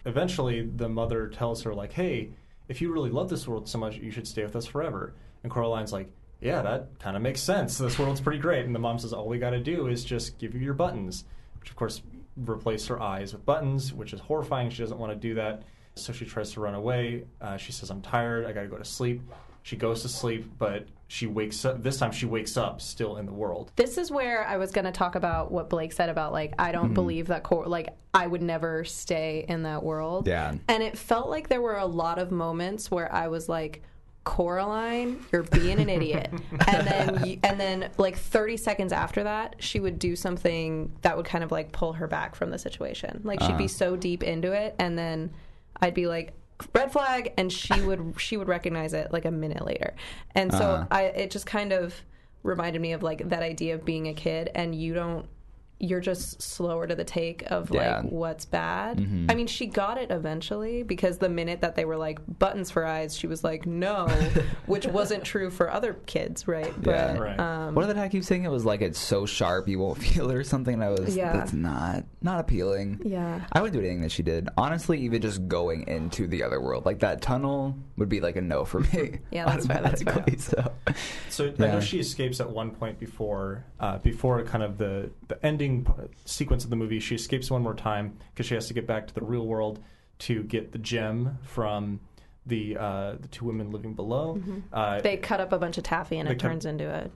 eventually the mother tells her like hey if you really love this world so much you should stay with us forever. And coraline's like yeah that kind of makes sense. This world's pretty great. And the mom says all we got to do is just give you your buttons which of course replace her eyes with buttons which is horrifying. She doesn't want to do that. So she tries to run away. Uh, she says i'm tired. I gotta go to sleep. She goes to sleep but she wakes up this time she wakes up still in the world.
This is where I was going to talk about what Blake said about like I don't believe that Cor- like I would never stay in that world.
Yeah.
And it felt like there were a lot of moments where I was like Coraline, you're being an idiot. and then you, and then like 30 seconds after that, she would do something that would kind of like pull her back from the situation. Like she'd be so deep into it and then I'd be like red flag and she would she would recognize it like a minute later. And so
Uh-huh.
I it just kind of reminded me of like that idea of being a kid and you don't you're just slower to the take of
Yeah.
like what's bad. I mean, she got it eventually because the minute that they were like buttons for eyes, she was like no, which wasn't true for other kids, right?
Yeah.
But
Right.
um,
what did that hack keep saying? It was like it's so sharp you won't feel it or something. And I was
Yeah.
that's not not appealing.
yeah.
I wouldn't do anything that she did. Honestly, even just going into the other world, like that tunnel, would be like a no for me.
Yeah, that's fair, that's fair.
automatically, So,
So I know she escapes at one point before uh, before kind of the the ending p- sequence of the movie. She escapes one more time because she has to get back to the real world to get the gem from the uh, the two women living below. Uh,
They cut up a bunch of taffy and it
cut-
turns into a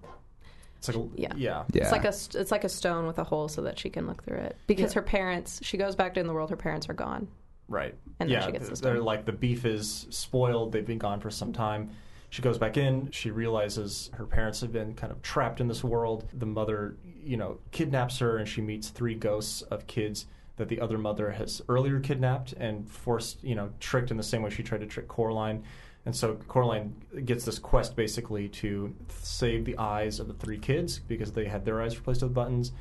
it's like a,
yeah.
yeah.
yeah,
It's like a it's like a stone with a hole so that she can look through it. Because
Yeah.
her parents, she goes back to in the world. Her parents are gone.
Right.
And then
yeah,
she gets
th-
the
they're like the beef is spoiled. They've been gone for some time. She goes back in. She realizes her parents have been kind of trapped in this world. The mother, you know, kidnaps her, and she meets three ghosts of kids that the other mother has earlier kidnapped and forced, you know, tricked in the same way she tried to trick Coraline. And so Coraline gets this quest basically to save the eyes of the three kids because they had their eyes replaced with buttons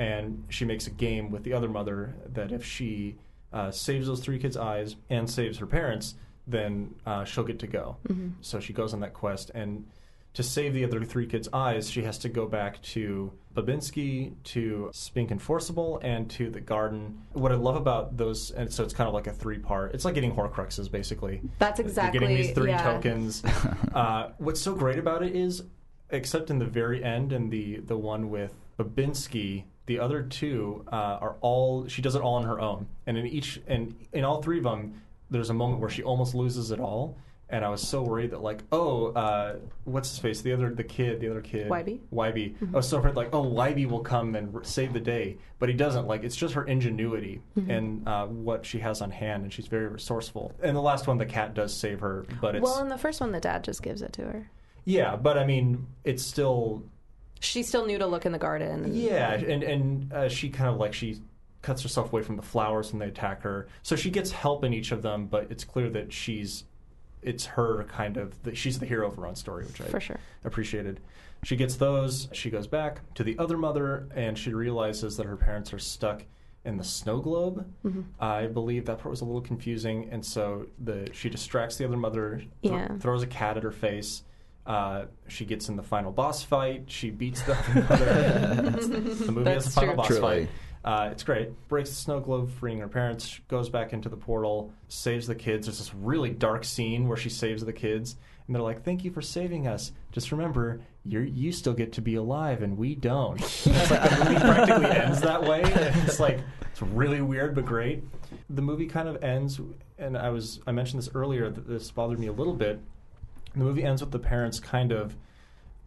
and she makes a game with the other mother that if she uh, saves those three kids' eyes and saves her parents, then uh, she'll get to go. So she goes on that quest, and to save the other three kids' eyes, she has to go back to Bobinsky, to Spink and Forcible, and to the garden. What I love about those, and so it's kind of like a three part. It's like getting Horcruxes, basically.
That's exactly You're
getting these three
yeah.
tokens. uh, what's so great about it is, except in the very end and the the one with Bobinsky, the other two uh, are all she does it all on her own, and in each and in all three of them, there's a moment where she almost loses it all. And I was so worried that like, oh, uh, what's his face? The other, the kid, the other kid,
Wybie?
Wybie. I was so afraid like, oh, Wybie will come and r- save the day, but he doesn't. Like, it's just her ingenuity and uh, what she has on hand, and she's very resourceful. And the last one, the cat does save her, but it's
Well, in the first one, the dad just gives it to her.
yeah, but I mean, it's still
She still knew to look in the garden. and-
yeah, and and uh, she kind of like she cuts herself away from the flowers when they attack her, so she gets help in each of them, but it's clear that she's it's her kind of the, she's the hero of her own story, which I
For sure.
appreciated. She gets those. She goes back to the other mother, and she realizes that her parents are stuck in the snow globe.
Mm-hmm.
I believe that part was a little confusing, and so the she distracts the other mother, thro-
Yeah.
throws a cat at her face. Uh, she gets in the final boss fight. She beats the other mother. That's the movie has a
That's
final
true.
boss
Truly.
fight. Uh, it's great. Breaks the snow globe, freeing her parents. Goes back into the portal, saves the kids. There's this really dark scene where she saves the kids, and they're like, "Thank you for saving us. Just remember, you you still get to be alive, and we don't." And it's like the movie practically ends that way. It's like it's really weird but great. The movie kind of ends, and I was I mentioned this earlier that this bothered me a little bit. The movie ends with the parents kind of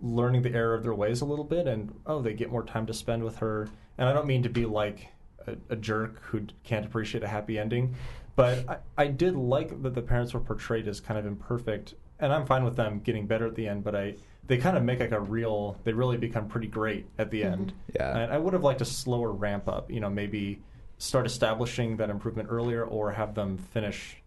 learning the error of their ways a little bit, and oh, they get more time to spend with her. And I don't mean to be like a, a jerk who can't appreciate a happy ending, but I, I did like that the parents were portrayed as kind of imperfect, and I'm fine with them getting better at the end. But I they kind of make like a real, they really become pretty great at the mm-hmm. end.
Yeah.
and I would have liked a slower ramp up. You know, maybe start establishing that improvement earlier, or have them finish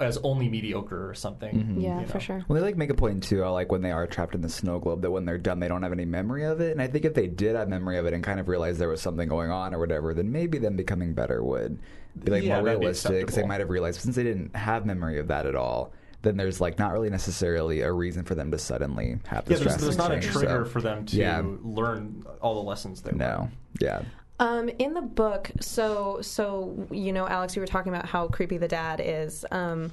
as only mediocre or something.
Mhm.
Yeah,
you
for sure.
Well, they like make a point too, like when they are trapped in the snow globe, that when they're done, they don't have any memory of it. And I think if they did have memory of it and kind of realized there was something going on or whatever, then maybe them becoming better would be like
Yeah,
more realistic because be
they
might have realized since they didn't have memory of that at all, then there's like not really necessarily a reason for them to suddenly have
Yeah,
this
there's, there's
drastic
not a trigger
so-
for them to
Yeah.
learn all the lessons they learned.
No, yeah,
Um, in the book, so so you know, Alex, you were talking about how creepy the dad is. Um,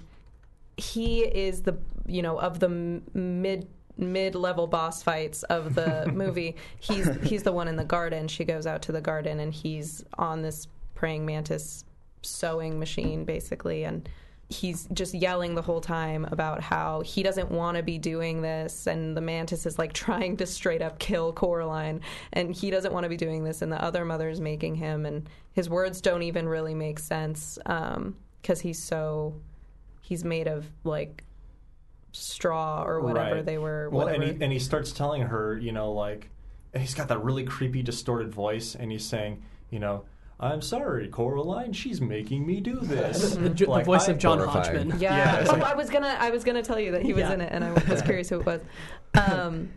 he is the you know of the m- mid mid level boss fights of the movie. He's he's the one in the garden. She goes out to the garden, and he's on this praying mantis sewing machine, basically, and he's just yelling the whole time about how he doesn't want to be doing this and the mantis is like trying to straight up kill Coraline and he doesn't want to be doing this and the other mother's making him and his words don't even really make sense um, because he's so he's made of like straw or whatever
Right.
they were
Well,
whatever.
and he, and he starts telling her, you know, like, and he's got that really creepy, distorted voice, and he's saying, you know, I'm sorry, Coraline, she's making me do this.
the, the
Like,
voice
I-
of John
Horrifying.
Hodgman.
Yeah.
Yeah, it's
oh,
like-
I was gonna I was gonna tell you that he was
Yeah.
in it, and I was curious who it was. Um,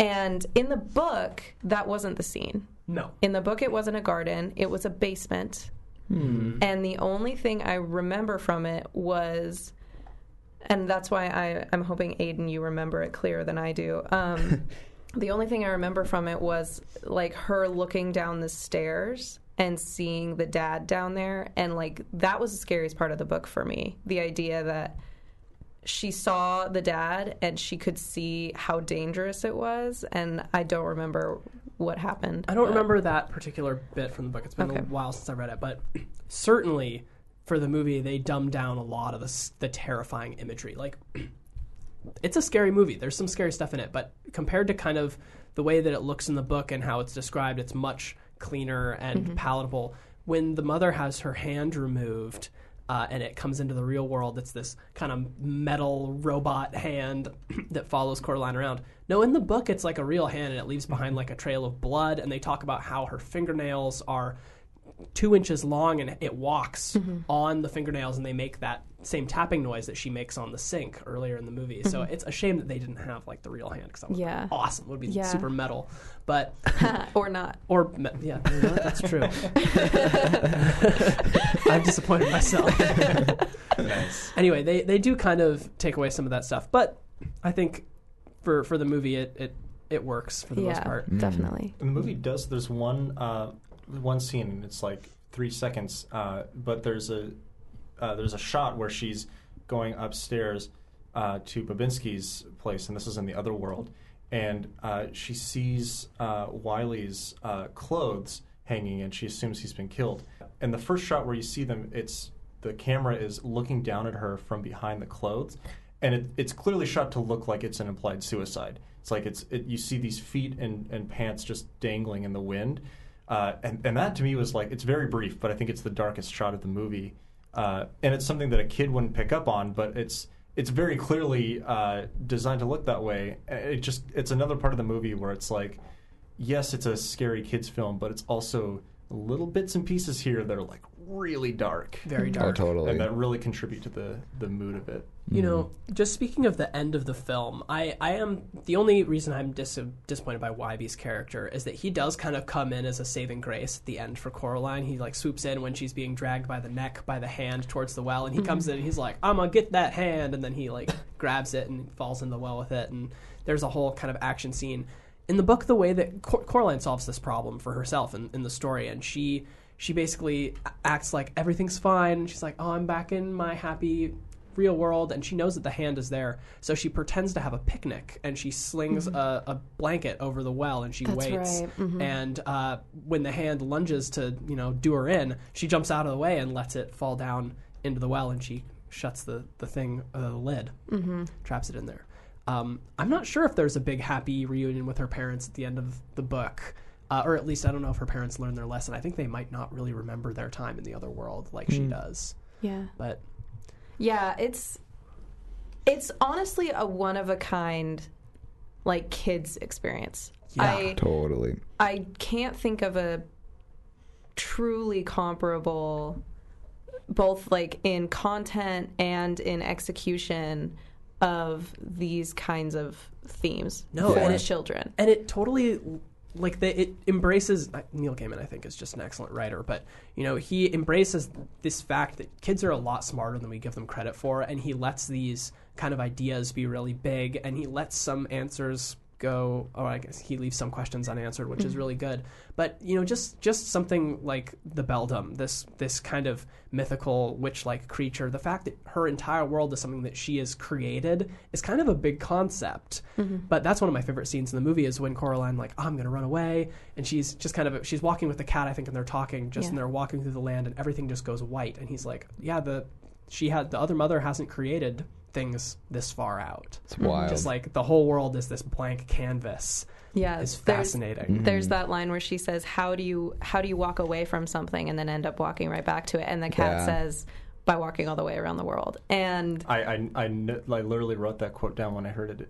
and in the book, that wasn't the scene.
No.
In the book, it wasn't a garden; it was a basement. And the only thing I remember from it was, and that's why I, I'm hoping Aiden, you remember it clearer than I do. Um, the only thing I remember from it was like her looking down the stairs and seeing the dad down there, and like that was the scariest part of the book for me. The idea that she saw the dad and she could see how dangerous it was, and I don't remember what happened.
I don't
but-
remember that particular bit from the book. It's been
Okay.
a while since I read it, but certainly for the movie, they dumbed down a lot of the, the terrifying imagery. Like, it's a scary movie. There's some scary stuff in it, but compared to kind of the way that it looks in the book and how it's described, it's much cleaner and palatable. When the mother has her hand removed. Uh, and it comes into the real world. It's this kind of metal robot hand that follows Coraline around. No, in the book, it's like a real hand, and it leaves behind like a trail of blood. And they talk about how her fingernails are two inches long and it walks
Mm-hmm.
on the fingernails, and they make that same tapping noise that she makes on the sink earlier in the movie. So it's a shame that they didn't have like the real hand because that would
Mm-hmm. Yeah.
be awesome. It would be
Yeah.
super metal, but
or not.
or me- yeah, you know what? that's true. I'm disappointed myself.
Nice.
anyway, they they do kind of take away some of that stuff, but I think for for the movie it it, it works for the most part.
definitely.
And the movie does. There's one uh, one scene, and it's like three seconds. Uh, but there's a uh, there's a shot where she's going upstairs uh, to Bobinsky's place, and this is in the other world. And uh, she sees uh, Wybie's uh, clothes hanging, and she assumes he's been killed. And the first shot where you see them, it's the camera is looking down at her from behind the clothes, and it, it's clearly shot to look like it's an implied suicide. It's like it's it, you see these feet and, and pants just dangling in the wind, uh, and and that to me was like it's very brief, but I think it's the darkest shot of the movie, uh, and it's something that a kid wouldn't pick up on, but it's it's very clearly uh, designed to look that way. It just it's another part of the movie where it's like, yes, it's a scary kids film, but it's also little bits and pieces here that are like really dark,
Very mm-hmm.
Oh,
dark.
totally.
and that really contribute to the the mood of it.
You know, mm-hmm. just speaking of the end of the film, I, I am the only reason I'm dis- disappointed by Wybie's character is that he does kind of come in as a saving grace at the end for Coraline. He like swoops in when she's being dragged by the neck by the hand towards the well, and he mm-hmm. comes in and he's like, "I'm gonna get that hand," and then he like grabs it and falls in the well with it, and there's a whole kind of action scene. In the book, the way that Cor- Coraline solves this problem for herself in, in the story, and she she basically acts like everything's fine. She's like, "Oh, I'm back in my happy real world and she knows that the hand is there so she pretends to have a picnic and she slings a, a blanket over the well and she
That's
waits
right. Mhm.
and uh, when the hand lunges to you know do her in she jumps out of the way and lets it fall down into the well and she shuts the, the thing uh, the lid
Mm-hmm.
traps it in there um, i'm not sure if there's a big happy reunion with her parents at the end of the book uh, or at least i don't know if her parents learned their lesson i think they might not really remember their time in the other world like she does
Yeah.
but
Yeah, it's it's honestly a one of a kind like kids experience.
Yeah.
I
Totally.
I can't think of a truly comparable both like in content and in execution of these kinds of themes
No,
for
and it-
children.
and it totally like the, it embraces uh, Neil Gaiman. I think is just an excellent writer, but you know he embraces this fact that kids are a lot smarter than we give them credit for, and he lets these kind of ideas be really big, and he lets some answers go. Or I guess he leaves some questions unanswered, which is mm-hmm. really good. But you know, just just something like the Beldam, this this kind of mythical witch-like creature, the fact that her entire world is something that she has created is kind of a big concept. Mm-hmm. But that's one of my favorite scenes in the movie is when Coraline like, oh, I'm gonna run away, and she's just kind of she's walking with the cat, I think, and they're talking, just
Yeah.
and they're walking through the land, and everything just goes white, and he's like, yeah, the she had the other mother hasn't created things this far out.
It's wild.
Just like the whole world is this blank canvas.
Yeah,
It's fascinating. Mm-hmm.
There's that line where she says, "How do you how do you walk away from something and then end up walking right back to it?" And the cat
Yeah.
says, "By walking all the way around the world." And
I, I, I, I literally wrote that quote down when I heard it.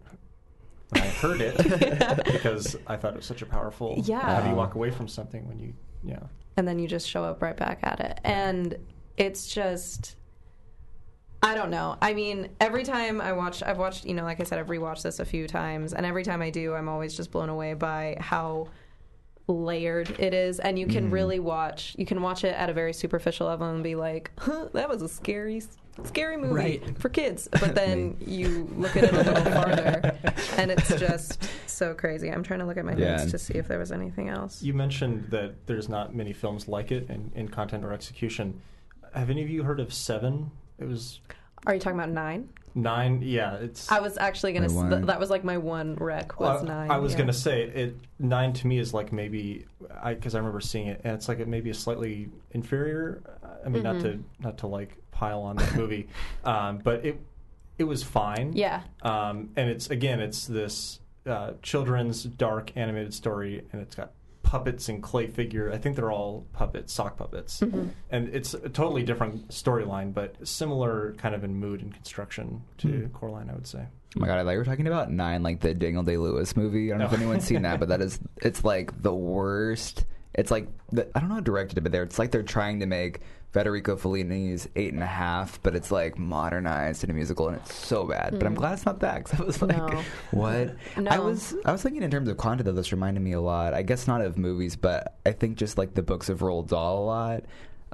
When I heard it, because I thought it was such a powerful.
Yeah.
How do you walk away from something when you, yeah.
and then you just show up right back at it. And it's just I don't know. I mean, every time I watch I've watched, you know, like I said I've rewatched this a few times and every time I do I'm always just blown away by how layered it is and you can mm. really watch you can watch it at a very superficial level and be like huh, that was a scary scary movie
Right.
for kids but then you look at it a little farther and it's just so crazy i'm trying to look at my
Yeah.
notes to see if there was anything else
You mentioned that there's not many films like it in, in content or execution. Have any of you heard of Seven? It was
are you talking about nine
nine. Yeah, it's.
I was actually gonna.
My
s-
one.
th- that was like my one rec was
Well,
nine.
I was
yeah.
gonna say it. Nine to me is like maybe I because I remember seeing it, and it's like it maybe a slightly inferior. I mean, not
Mm-hmm.
to not to like pile on that movie, um, but it it was fine.
Yeah.
Um, and it's again, it's this uh, children's dark animated story, and it's got puppets and clay figure. I think they're all puppets, sock puppets,
Mm-hmm.
and it's a totally different storyline, but similar kind of in mood and construction to
Hmm.
Coraline, I would say.
Oh my god, I thought you were talking about Nine, like the Daniel Day Lewis movie. I don't know if anyone's seen that, but that is it's like the worst it's like the, I don't know how directed it, but they're it's like they're trying to make Federico Fellini's Eight and a Half, but it's like modernized in a musical, and it's so bad. But I'm glad it's not that because I was like,
No.
what? I was I was thinking in terms of content though. This reminded me a lot. I guess not of movies, but I think just like the books of Roald Dahl a lot.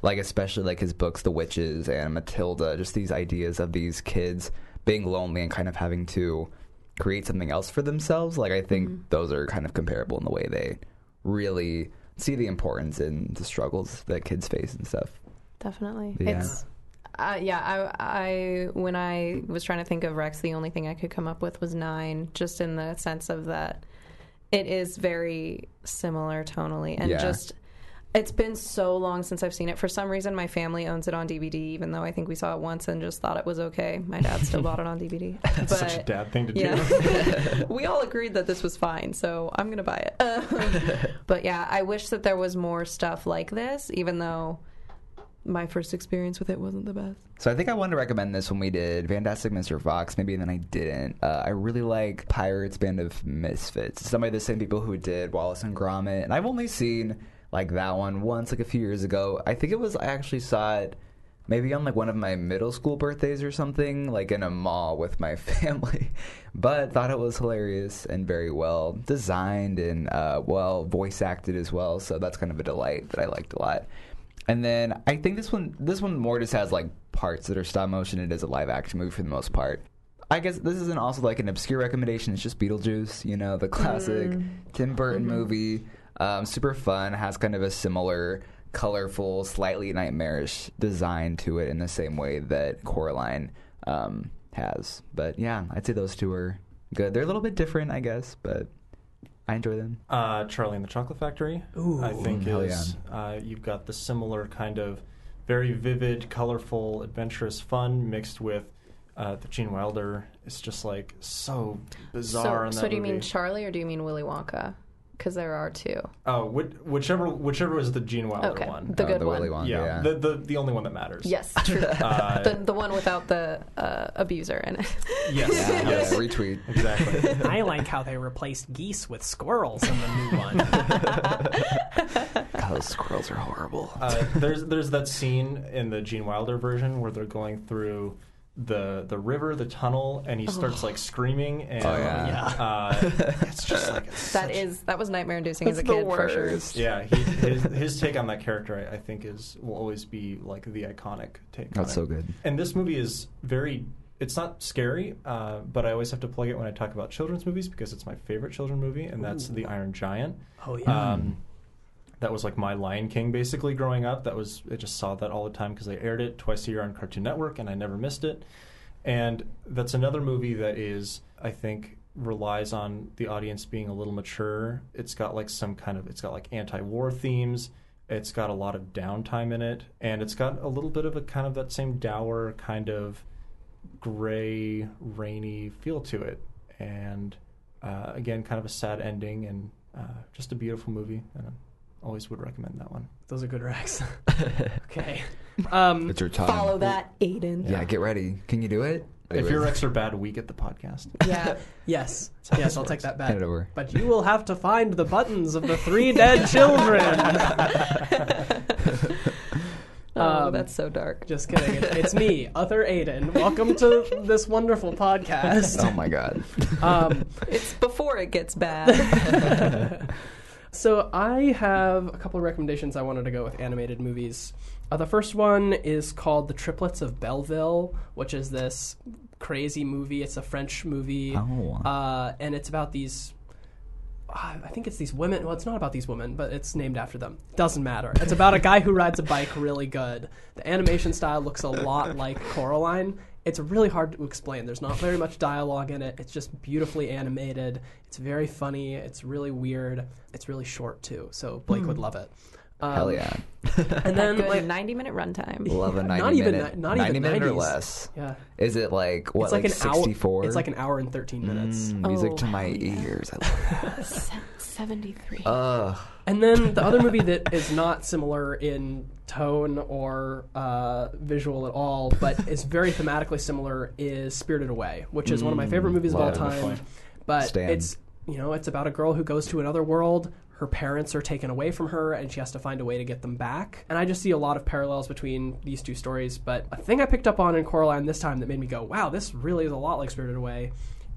Like especially like his books, The Witches and Matilda. Just these ideas of these kids being lonely and kind of having to create something else for themselves. Like I think
Mm-hmm.
those are kind of comparable in the way they really see the importance in the struggles that kids face and stuff.
Definitely.
Yeah.
It's uh, yeah, I, I when I was trying to think of Rex, the only thing I could come up with was nine, just in the sense of that it is very similar tonally, and
Yeah.
just it's been so long since I've seen it. For some reason, my family owns it on DVD, even though I think we saw it once and just thought it was okay. My dad still bought it on DVD.
That's
but,
such a dad thing to do.
yeah. we all agreed that this was fine, so I'm gonna buy it. But yeah, I wish that there was more stuff like this, even though my first experience with it wasn't the best.
So I think I wanted to recommend this when we did Fantastic Mr. Fox. Maybe and then I didn't. Uh, I really like Pirates Band of Misfits. Some of the same people who did Wallace and Gromit, and I've only seen like that one once, like a few years ago. I think it was I actually saw it maybe on like one of my middle school birthdays or something, like in a mall with my family. but thought it was hilarious and very well designed and uh, well voice acted as well. So that's kind of a delight that I liked a lot. And then I think this one this one more just has like parts that are stop motion. It is a live action movie for the most part. I guess this isn't also like an obscure recommendation. It's just Beetlejuice, you know, the classic Tim Burton movie. Um, super fun. Has kind of a similar, colorful, slightly nightmarish design to it in the same way that Coraline um, has. But yeah, I'd say those two are good. They're a little bit different, I guess, but I enjoy them.
Uh, Charlie and the Chocolate Factory,
Ooh.
I think
Hell
is uh, you've got the similar kind of very vivid, colorful, adventurous fun mixed with uh, the Gene Wilder. It's just like so bizarre. in
so,
that
so do you mean. Charlie or do you mean Willy Wonka? Because there are two.
oh, which, whichever whichever was the Gene Wilder
Okay.
one.
The
Uh,
good
the
one.
Willy Wonka,
yeah,
yeah.
The, the the only one that matters.
Yes, true.
Uh,
the the one without the uh, abuser in it.
yes.
Yeah,
yes.
yeah, retweet.
Exactly.
I like how they replaced geese with squirrels in the new one.
God, those squirrels are horrible.
Uh, there's there's that scene in the Gene Wilder version where they're going through the the river, the tunnel, and he starts like screaming. And,
Oh, yeah.
Yeah.
Uh, it's just like it's
that
such-
is that was nightmare inducing as a
That's the
kid for sure.
worst.
Yeah, he, his his take on that character, I, I think, is will always be like the iconic take. on
That's
it.
so good.
And this movie is very. It's not scary, uh, but I always have to plug it when I talk about children's movies because it's my favorite children's movie, and that's The Iron Giant.
Oh yeah.
Um, that was like my Lion King basically growing up. That was I just saw that all the time because they aired it twice a year on Cartoon Network, and I never missed it. And that's another movie that is, I think, relies on the audience being a little mature. It's got like some kind of, it's got like anti-war themes. It's got a lot of downtime in it, and it's got a little bit of a kind of that same dour kind of gray, rainy feel to it. And uh, again, kind of a sad ending, and uh, just a beautiful movie. And I always would recommend that one.
Those are good racks. okay. Um,
It's your time.
Follow that, Aiden.
Yeah, get ready. Can you do it?
If your ex are bad, we get the podcast.
Yeah.
yes. Yes, I'll take
works.
that
Hand it over.
But you will have to find the buttons of the three dead children.
Oh,
Um,
that's so dark.
Just kidding. It's, it's me, other Aiden. Welcome to this wonderful podcast.
Oh my god.
Um,
It's before it gets bad.
So I have a couple of recommendations. I wanted to go with animated movies. Uh, the first one is called The Triplets of Belleville, which is this crazy movie. It's a French movie,
Oh.
uh, and it's about these. uh, I think it's these women. Well, it's not about these women, but it's named after them. Doesn't matter. It's about a guy who rides a bike really good. The animation style looks a lot like Coraline. It's really hard to explain. There's not very much dialogue in it. It's just beautifully animated. It's very funny. It's really weird. It's really short too. So Blake would love it. Um,
Hell yeah.
And then
Good
my,
90 minute runtime.
Love a 90
Not even
minute.
ni- not
90
even
minute or less.
yeah,
Is it like what
it's like,
like,
an
64?
hour. It's like an hour and thirteen minutes.
Mm, music
Oh,
to my
yeah.
ears. I love
Se- 73.
Ugh.
And then the other movie that is not similar in tone or uh, visual at all, but is very thematically similar, is Spirited Away, which is one of my favorite movies of all time. But
Stan.
it's you know it's about a girl who goes to another world. her parents are taken away from her and she has to find a way to get them back. And I just see a lot of parallels between these two stories. But a thing I picked up on in Coraline this time that made me go, wow, this really is a lot like Spirited Away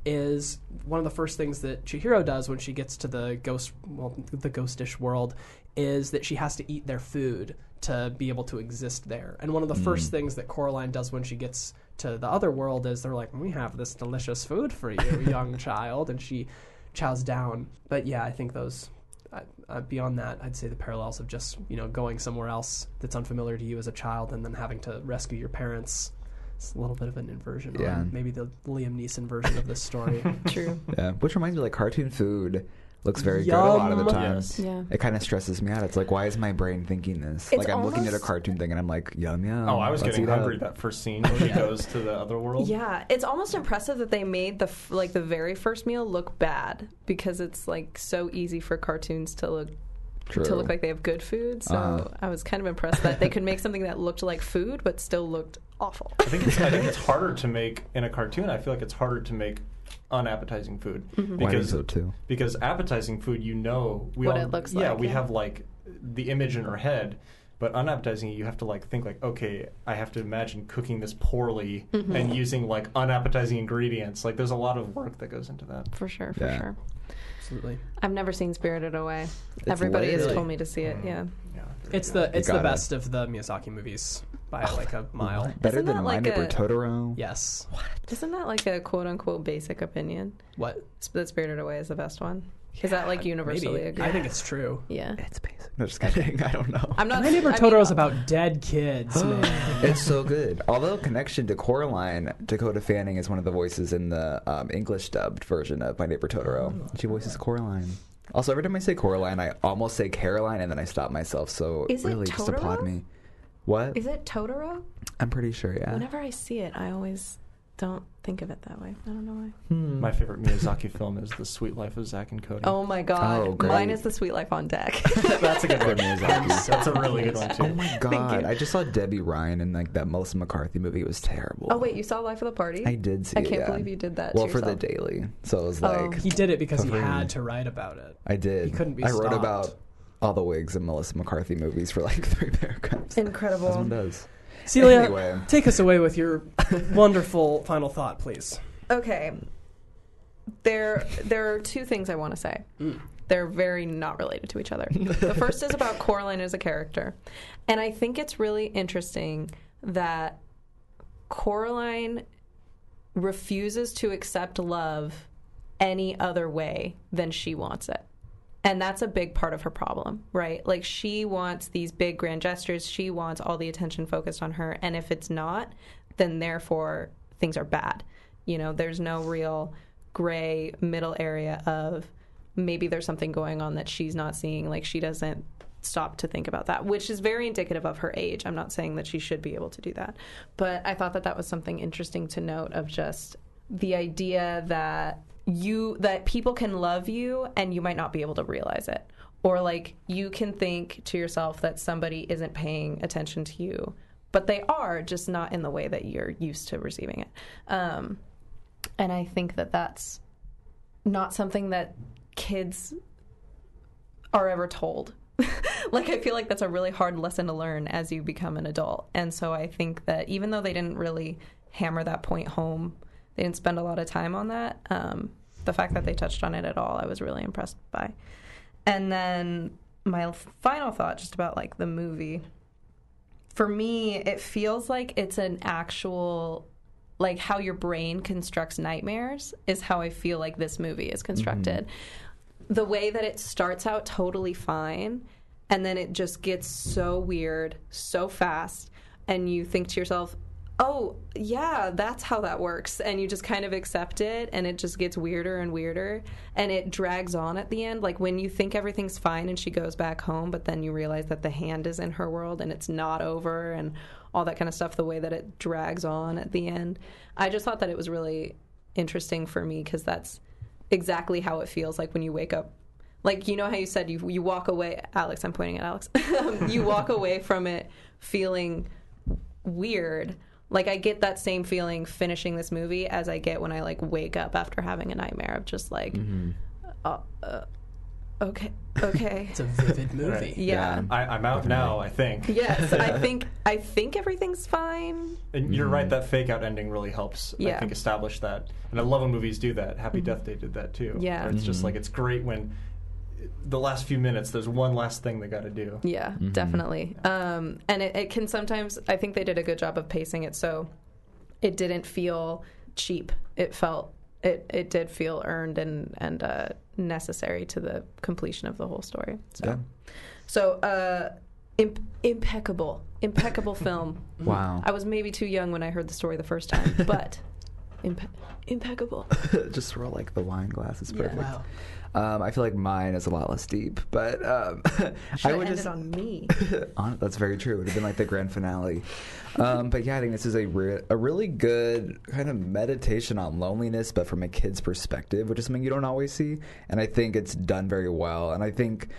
is one of the first things that Chihiro does when she gets to the ghost well, the ghostish world is that she has to eat their food to be able to exist there. And one of the first things that Coraline does when she gets to the other world is they're like, "We have this delicious food for you, young child," and she chows down. But yeah, I think those. Uh, uh, beyond that, I'd say the parallels of just you know going somewhere else that's unfamiliar to you as a child, and then having to rescue your parents. It's a little bit of an inversion,
Yeah.
on maybe the Liam Neeson version of this story.
True.
Yeah, which reminds me, like cartoon food looks very good a lot of the
Yum.
time.
Yes.
Yeah.
It kind of stresses me out. It's like, why is my brain thinking this?
It's
like I'm looking at a cartoon thing and I'm like, yum yum.
Oh, I was getting hungry that first scene when she goes to the other world.
Yeah, it's almost impressive that they made the f- like the very first meal look bad because it's like so easy for cartoons to look
True.
to look like they have good food. So
Uh-huh.
I was kind of impressed that they could make something that looked like food but still looked awful.
I think it's I think it's harder to make in a cartoon. I feel like it's harder to make unappetizing food
Well, I think
because
so too.
because appetizing food, you know, we
What
all,
it looks
yeah,
like,
we
yeah.
have like the image in our head. But unappetizing, you have to like think like, okay, I have to imagine cooking this poorly
Mm-hmm.
and using like unappetizing ingredients. Like, there's a lot of work that goes into that.
For sure, for
Yeah.
sure.
Absolutely.
I've never seen Spirited Away. Everybody has
lit.
told me to see it. Yeah.
Yeah,
It's the it's the
gotta-
best of the Miyazaki movies by like a mile.
Better
Isn't
than My
like
Neighbor
a-
Totoro.
Yes.
Isn't that like a quote unquote basic opinion?
What?
Sp- That Spirited Away is the best one. Is that like universally
Maybe.
agreed?
I think it's true.
yeah.
It's basic. No, just kidding. I don't know.
I'm not.
My neighbor
I mean,
Totoro's about dead kids, man.
It's so good. Although connection to Coraline, Dakota Fanning is one of the voices in the um, English dubbed version of My Neighbor Totoro. She voices Coraline. Also, every time I say Coraline, I almost say Caroline, and then I stop myself. So
Is it
really, just applaud me. What?
Is it Totoro?
I'm pretty sure. Yeah.
Whenever I see it, I always don't think of it that way. I don't know why.
Hmm.
My favorite Miyazaki film is The Suite Life of Zack and Cody.
Oh my god.
Oh, great.
Mine is The Suite Life on Deck.
that's a good one.
Miyazaki.
That's a really good one too.
Oh my god! I just saw Debby Ryan in like that Melissa McCarthy movie. It was terrible.
oh wait, you saw Life of the Party?
I did see. It.
I can't
yeah.
believe you did that.
Well,
to
for the. Daily, so it was
Oh.
like
He did it because he had to write about it.
I did.
He couldn't be
I wrote
stopped.
about all the wigs in Melissa McCarthy movies for like three paragraphs.
Incredible.
As one does.
Celia,
Anyway.
take us away with your wonderful final thought, please.
Okay. There, there are two things I want to say. Hmm. They're very not related to each other. the first is about Coraline as a character, and I think it's really interesting that Coraline refuses to accept love any other way than she wants it. And that's a big part of her problem, right? Like she wants these big grand gestures, she wants all the attention focused on her, and if it's not, then therefore things are bad. You know, there's no real gray middle area of maybe there's something going on that she's not seeing, like she doesn't stop to think about that, which is very indicative of her age. I'm not saying that she should be able to do that, but I thought that that was something interesting to note of just the idea that you that people can love you and you might not be able to realize it. Or like you can think to yourself that somebody isn't paying attention to you but they are just not in the way that you're used to receiving it. Um, and i think that that's not something that kids are ever told. Like i feel like that's a really hard lesson to learn as you become an adult. And so i think that even though they didn't really hammer that point home they didn't spend a lot of time on that. Um, the fact that they touched on it at all i was really impressed by. And then my final thought just about like the movie. For me it feels like it's an actual like how your brain constructs nightmares is how i feel like this movie is constructed. The way that it starts out totally fine and then it just gets so weird so fast and you think to yourself oh yeah that's how that works. And you just kind of accept it and it just gets weirder and weirder and it drags on at the end. Like when you think everything's fine and she goes back home but then you realize that the hand is in her world and it's not over and all that kind of stuff the way that it drags on at the end. I just thought that it was really interesting for me because that's exactly how it feels like when you wake up. Like you know how you said you you walk away alex i'm pointing at alex. You walk away from it feeling weird like i get that same feeling finishing this movie as i get when i like wake up after having a nightmare of just like uh, uh, okay, okay.
It's a vivid movie.
Right.
yeah.
Yeah.
I, I'm out now. I think.
Yes, I think I think everything's fine.
And you're right. That fake out ending really helps.
Yeah.
I think establish that. And I love when movies do that. Happy Death Day did that too.
Yeah.
Where it's just like it's great when the last few minutes there's one last thing they got to do.
Yeah, definitely. Um, and it, it can sometimes. I think they did a good job of pacing it so it didn't feel cheap. It felt it it did feel earned and and uh, necessary to the completion of the whole story. So
Yeah.
so uh, imp- impeccable, impeccable film.
Wow.
I was maybe too young when I heard the story the first time, but impe- impeccable.
Just throw like the wine glass is perfect.
Wow.
Um, I feel like mine is a lot less deep, but um, I would just
on me.
on, that's very true. It would have been like the grand finale. Um, but yeah, I think this is a re- a really good kind of meditation on loneliness, but from a kid's perspective, which is something you don't always see. And I think it's done very well. And I think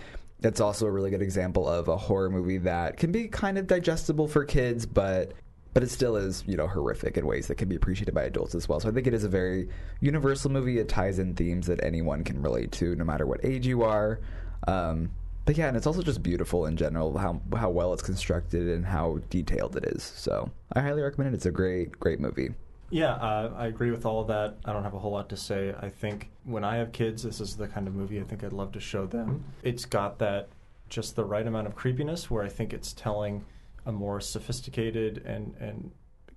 it's also a really good example of a horror movie that can be kind of digestible for kids, but but it still is, you know, horrific in ways that can be appreciated by adults as well. So I think it is a very universal movie. It ties in themes that anyone can relate to, no matter what age you are. Um, but yeah, and it's also just beautiful in general how how well it's constructed and how detailed it is. So I highly recommend it. It's a great great movie.
Yeah, uh, I agree with all of that. I don't have a whole lot to say. I think when I have kids, this is the kind of movie I think I'd love to show them. It's got that just the right amount of creepiness where I think it's telling a more sophisticated and, and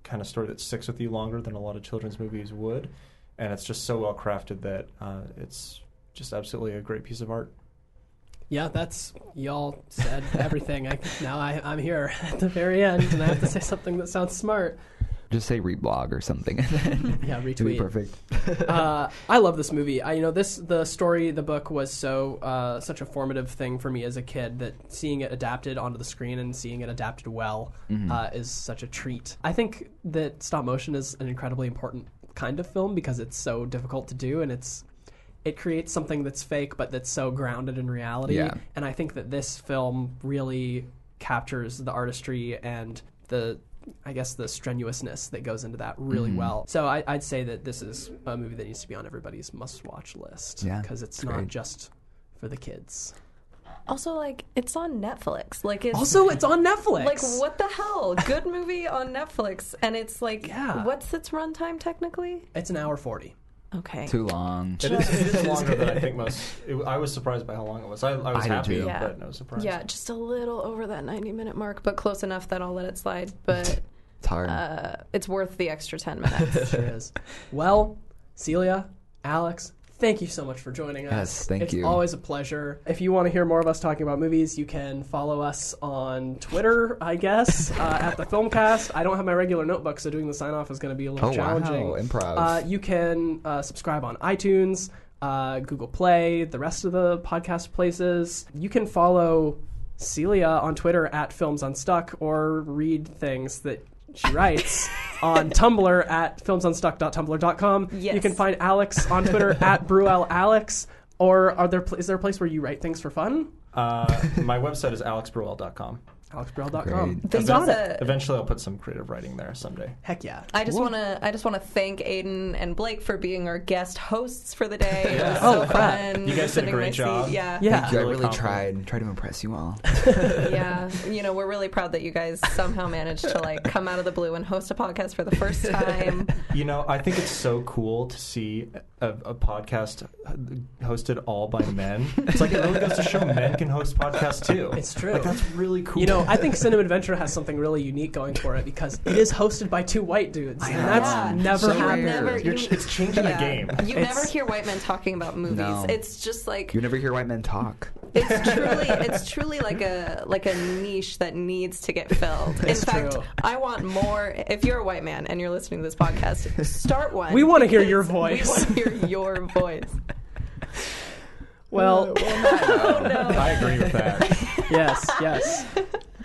kind of story that sticks with you longer than a lot of children's movies would. And it's just so well crafted that uh, it's just absolutely a great piece of art.
Yeah, that's y'all said everything. I, now I, I'm here at the very end, and I have to say something that sounds smart.
Just say reblog or something.
Yeah, retweet.
perfect.
uh, I love this movie. I, you know, this the story, the book was so uh, such a formative thing for me as a kid that seeing it adapted onto the screen and seeing it adapted well uh, is such a treat. I think that stop motion is an incredibly important kind of film because it's so difficult to do and it's it creates something that's fake but that's so grounded in reality.
Yeah.
And I think that this film really captures the artistry and the I guess the strenuousness that goes into that really
Mm-hmm.
well. So I, I'd say that this is a movie that needs to be on everybody's must-watch list.
Yeah,
because it's
it's
not
great.
just for the kids.
Also, like it's on Netflix. Like it's
Also, it's on Netflix.
like what the hell? Good movie on Netflix, and it's like
Yeah.
what's its runtime technically?
It's an hour forty.
Okay.
Too long.
It is, it is longer than I think most. It, I was surprised by how long it was. I, I was
I
happy.
Yeah.
but I was surprised.
Yeah, just a little over that 90 minute mark, but close enough that I'll let it slide. But
It's hard.
uh, it's worth the extra 10 minutes.
Sure is. Well, Celia, Alex, thank you so much for joining us.
Yes, thank
it's
you.
always a pleasure. If you want to hear more of us talking about movies, you can follow us on Twitter, I guess, uh, at the Filmcast. I don't have my regular notebook, so doing the sign off is going to be a little
Oh, wow.
challenging.
Improv.
Uh, you can uh, subscribe on iTunes, uh, Google Play, the rest of the podcast places. You can follow Celia on Twitter at Films Unstuck or read things that she writes on Tumblr at filmsunstuck.tumblr.com.
Yes.
You can find Alex on Twitter at BruelAlex. Or are there pl- is there a place where you write things for fun?
Uh, my website is alexburwell.com.
AlexBrell.com.
Great.
There's
Got it.
Eventually, I'll put some creative writing there someday.
Heck yeah.
I just want to I just want to thank Aiden and Blake for being our guest hosts for the day. It
Yeah.
was
Oh,
so
crap.
fun.
You guys did a great
my seat.
job.
Yeah.
Yeah.
I
really
really
confident.
tried tried to impress you all.
yeah. You know, we're really proud that you guys somehow managed to like come out of the blue and host a podcast for the first time.
You know, I think it's so cool to see a, a podcast hosted all by men. It's like it really goes to show men can host podcasts too.
It's true.
Like that's really cool.
You know, I think Cinema Adventure has something really unique going for it because it is hosted by two white dudes, and that's
Yeah.
never
So
happened.
rare.
Never,
You're,
you-
it's changing
yeah.
the game.
You
It's-
never hear white men talking about movies.
No.
It's just like
You never hear white men talk.
it's truly it's truly like a like a niche that needs to get filled. In
It's
fact,
true.
I want more. If you're a white man and you're listening to this podcast, start one.
We wanna hear
because
your
We want to hear your voice.
Well,
I agree with that.
yes, yes.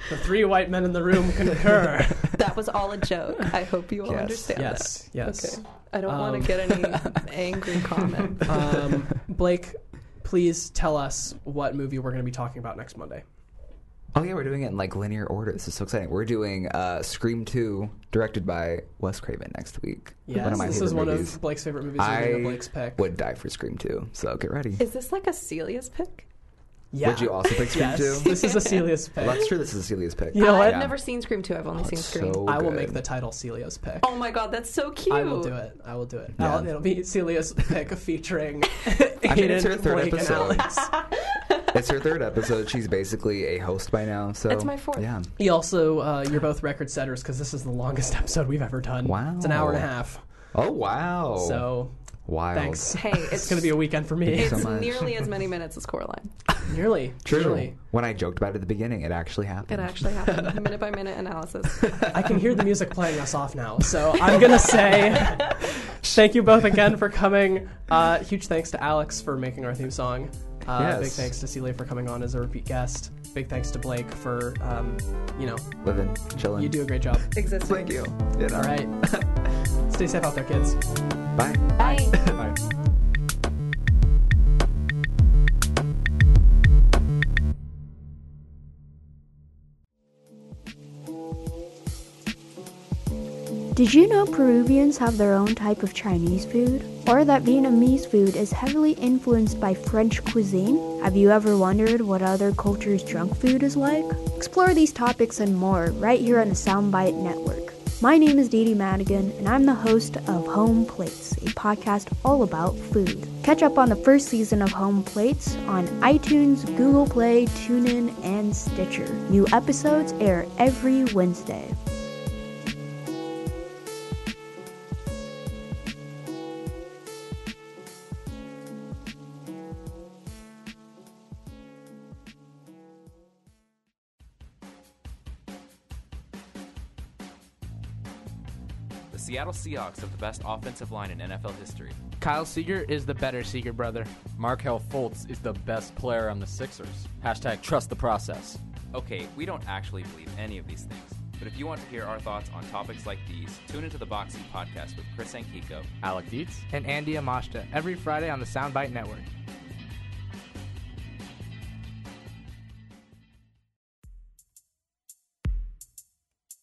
The three white men in the room concur.
That was all a joke. I hope you all
Yes.
understand
yes,
that.
yes.
Okay. I don't
Um,
want to get any angry comment.
Um, Blake, please tell us what movie we're going to be talking about next Monday.
Oh yeah, we're doing it in like linear order. This is so exciting. We're doing uh, Scream Two, directed by Wes Craven next week.
Yes,
one
this
favorite
is one
movies.
of Blake's favorite movies.
I
Blake's pick.
would die for Scream Two, so get ready.
Is this like a Celia's pick?
Yeah.
Would you also pick Scream
yes.
2?
This is a Celia's pick.
Well, that's true. This is a Celia's pick.
You know what?
I've
Yeah.
never seen Scream 2. I've only seen Scream.
so
I will make the title Celia's pick.
Oh my god, that's so cute.
I will do it. I will do it.
Yeah.
I'll- it'll be Celia's pick featuring
I mean, it's her third
Blake, and
episode.
Alex.
It's her third episode. She's basically a host by now. So
It's my fourth.
Yeah.
You also, uh, you're both record setters because this is the longest episode we've ever done.
Wow.
It's an hour and a half.
Oh wow.
So
wild.
thanks.
Hey,
It's
it's
going to be a weekend for me.
It's
so much.
nearly as many minutes as Coraline.
Nearly.
True.
Nearly.
When I joked about it at the beginning, it actually happened.
It actually happened. minute by minute analysis.
I can hear the music playing us off now. So I'm going to say thank you both again for coming. Uh, huge thanks to Alex for making our theme song. Uh,
Yes.
Big thanks to Celia for coming on as a repeat guest. Big thanks to Blake for, um, you know,
Living, chilling.
you do a great job.
Existing.
Thank you. You know.
All right. Stay safe out there, kids.
Bye.
Bye.
Bye.
Did you know Peruvians have their own type of Chinese food? Or that Vietnamese food is heavily influenced by French cuisine? Have you ever wondered what other cultures' junk food is like? Explore these topics and more right here on the Soundbite Network. My name is Dee Dee Madigan, and I'm the host of Home Plates, a podcast all about food. Catch up on the first season of Home Plates on iTunes, Google Play, TuneIn, and Stitcher. New episodes air every Wednesday.
Seattle Seahawks have the best offensive line in NFL history.
Kyle Seager is the better Seager brother.
Markelle Fultz is the best player on the Sixers. Hashtag trust the process.
Okay, we don't actually believe any of these things. But if you want to hear our thoughts on topics like these, tune into the Boxing Podcast with Chris and Kiko.
Alec Dietz.
And Andy Amashta every Friday on the Soundbite Network.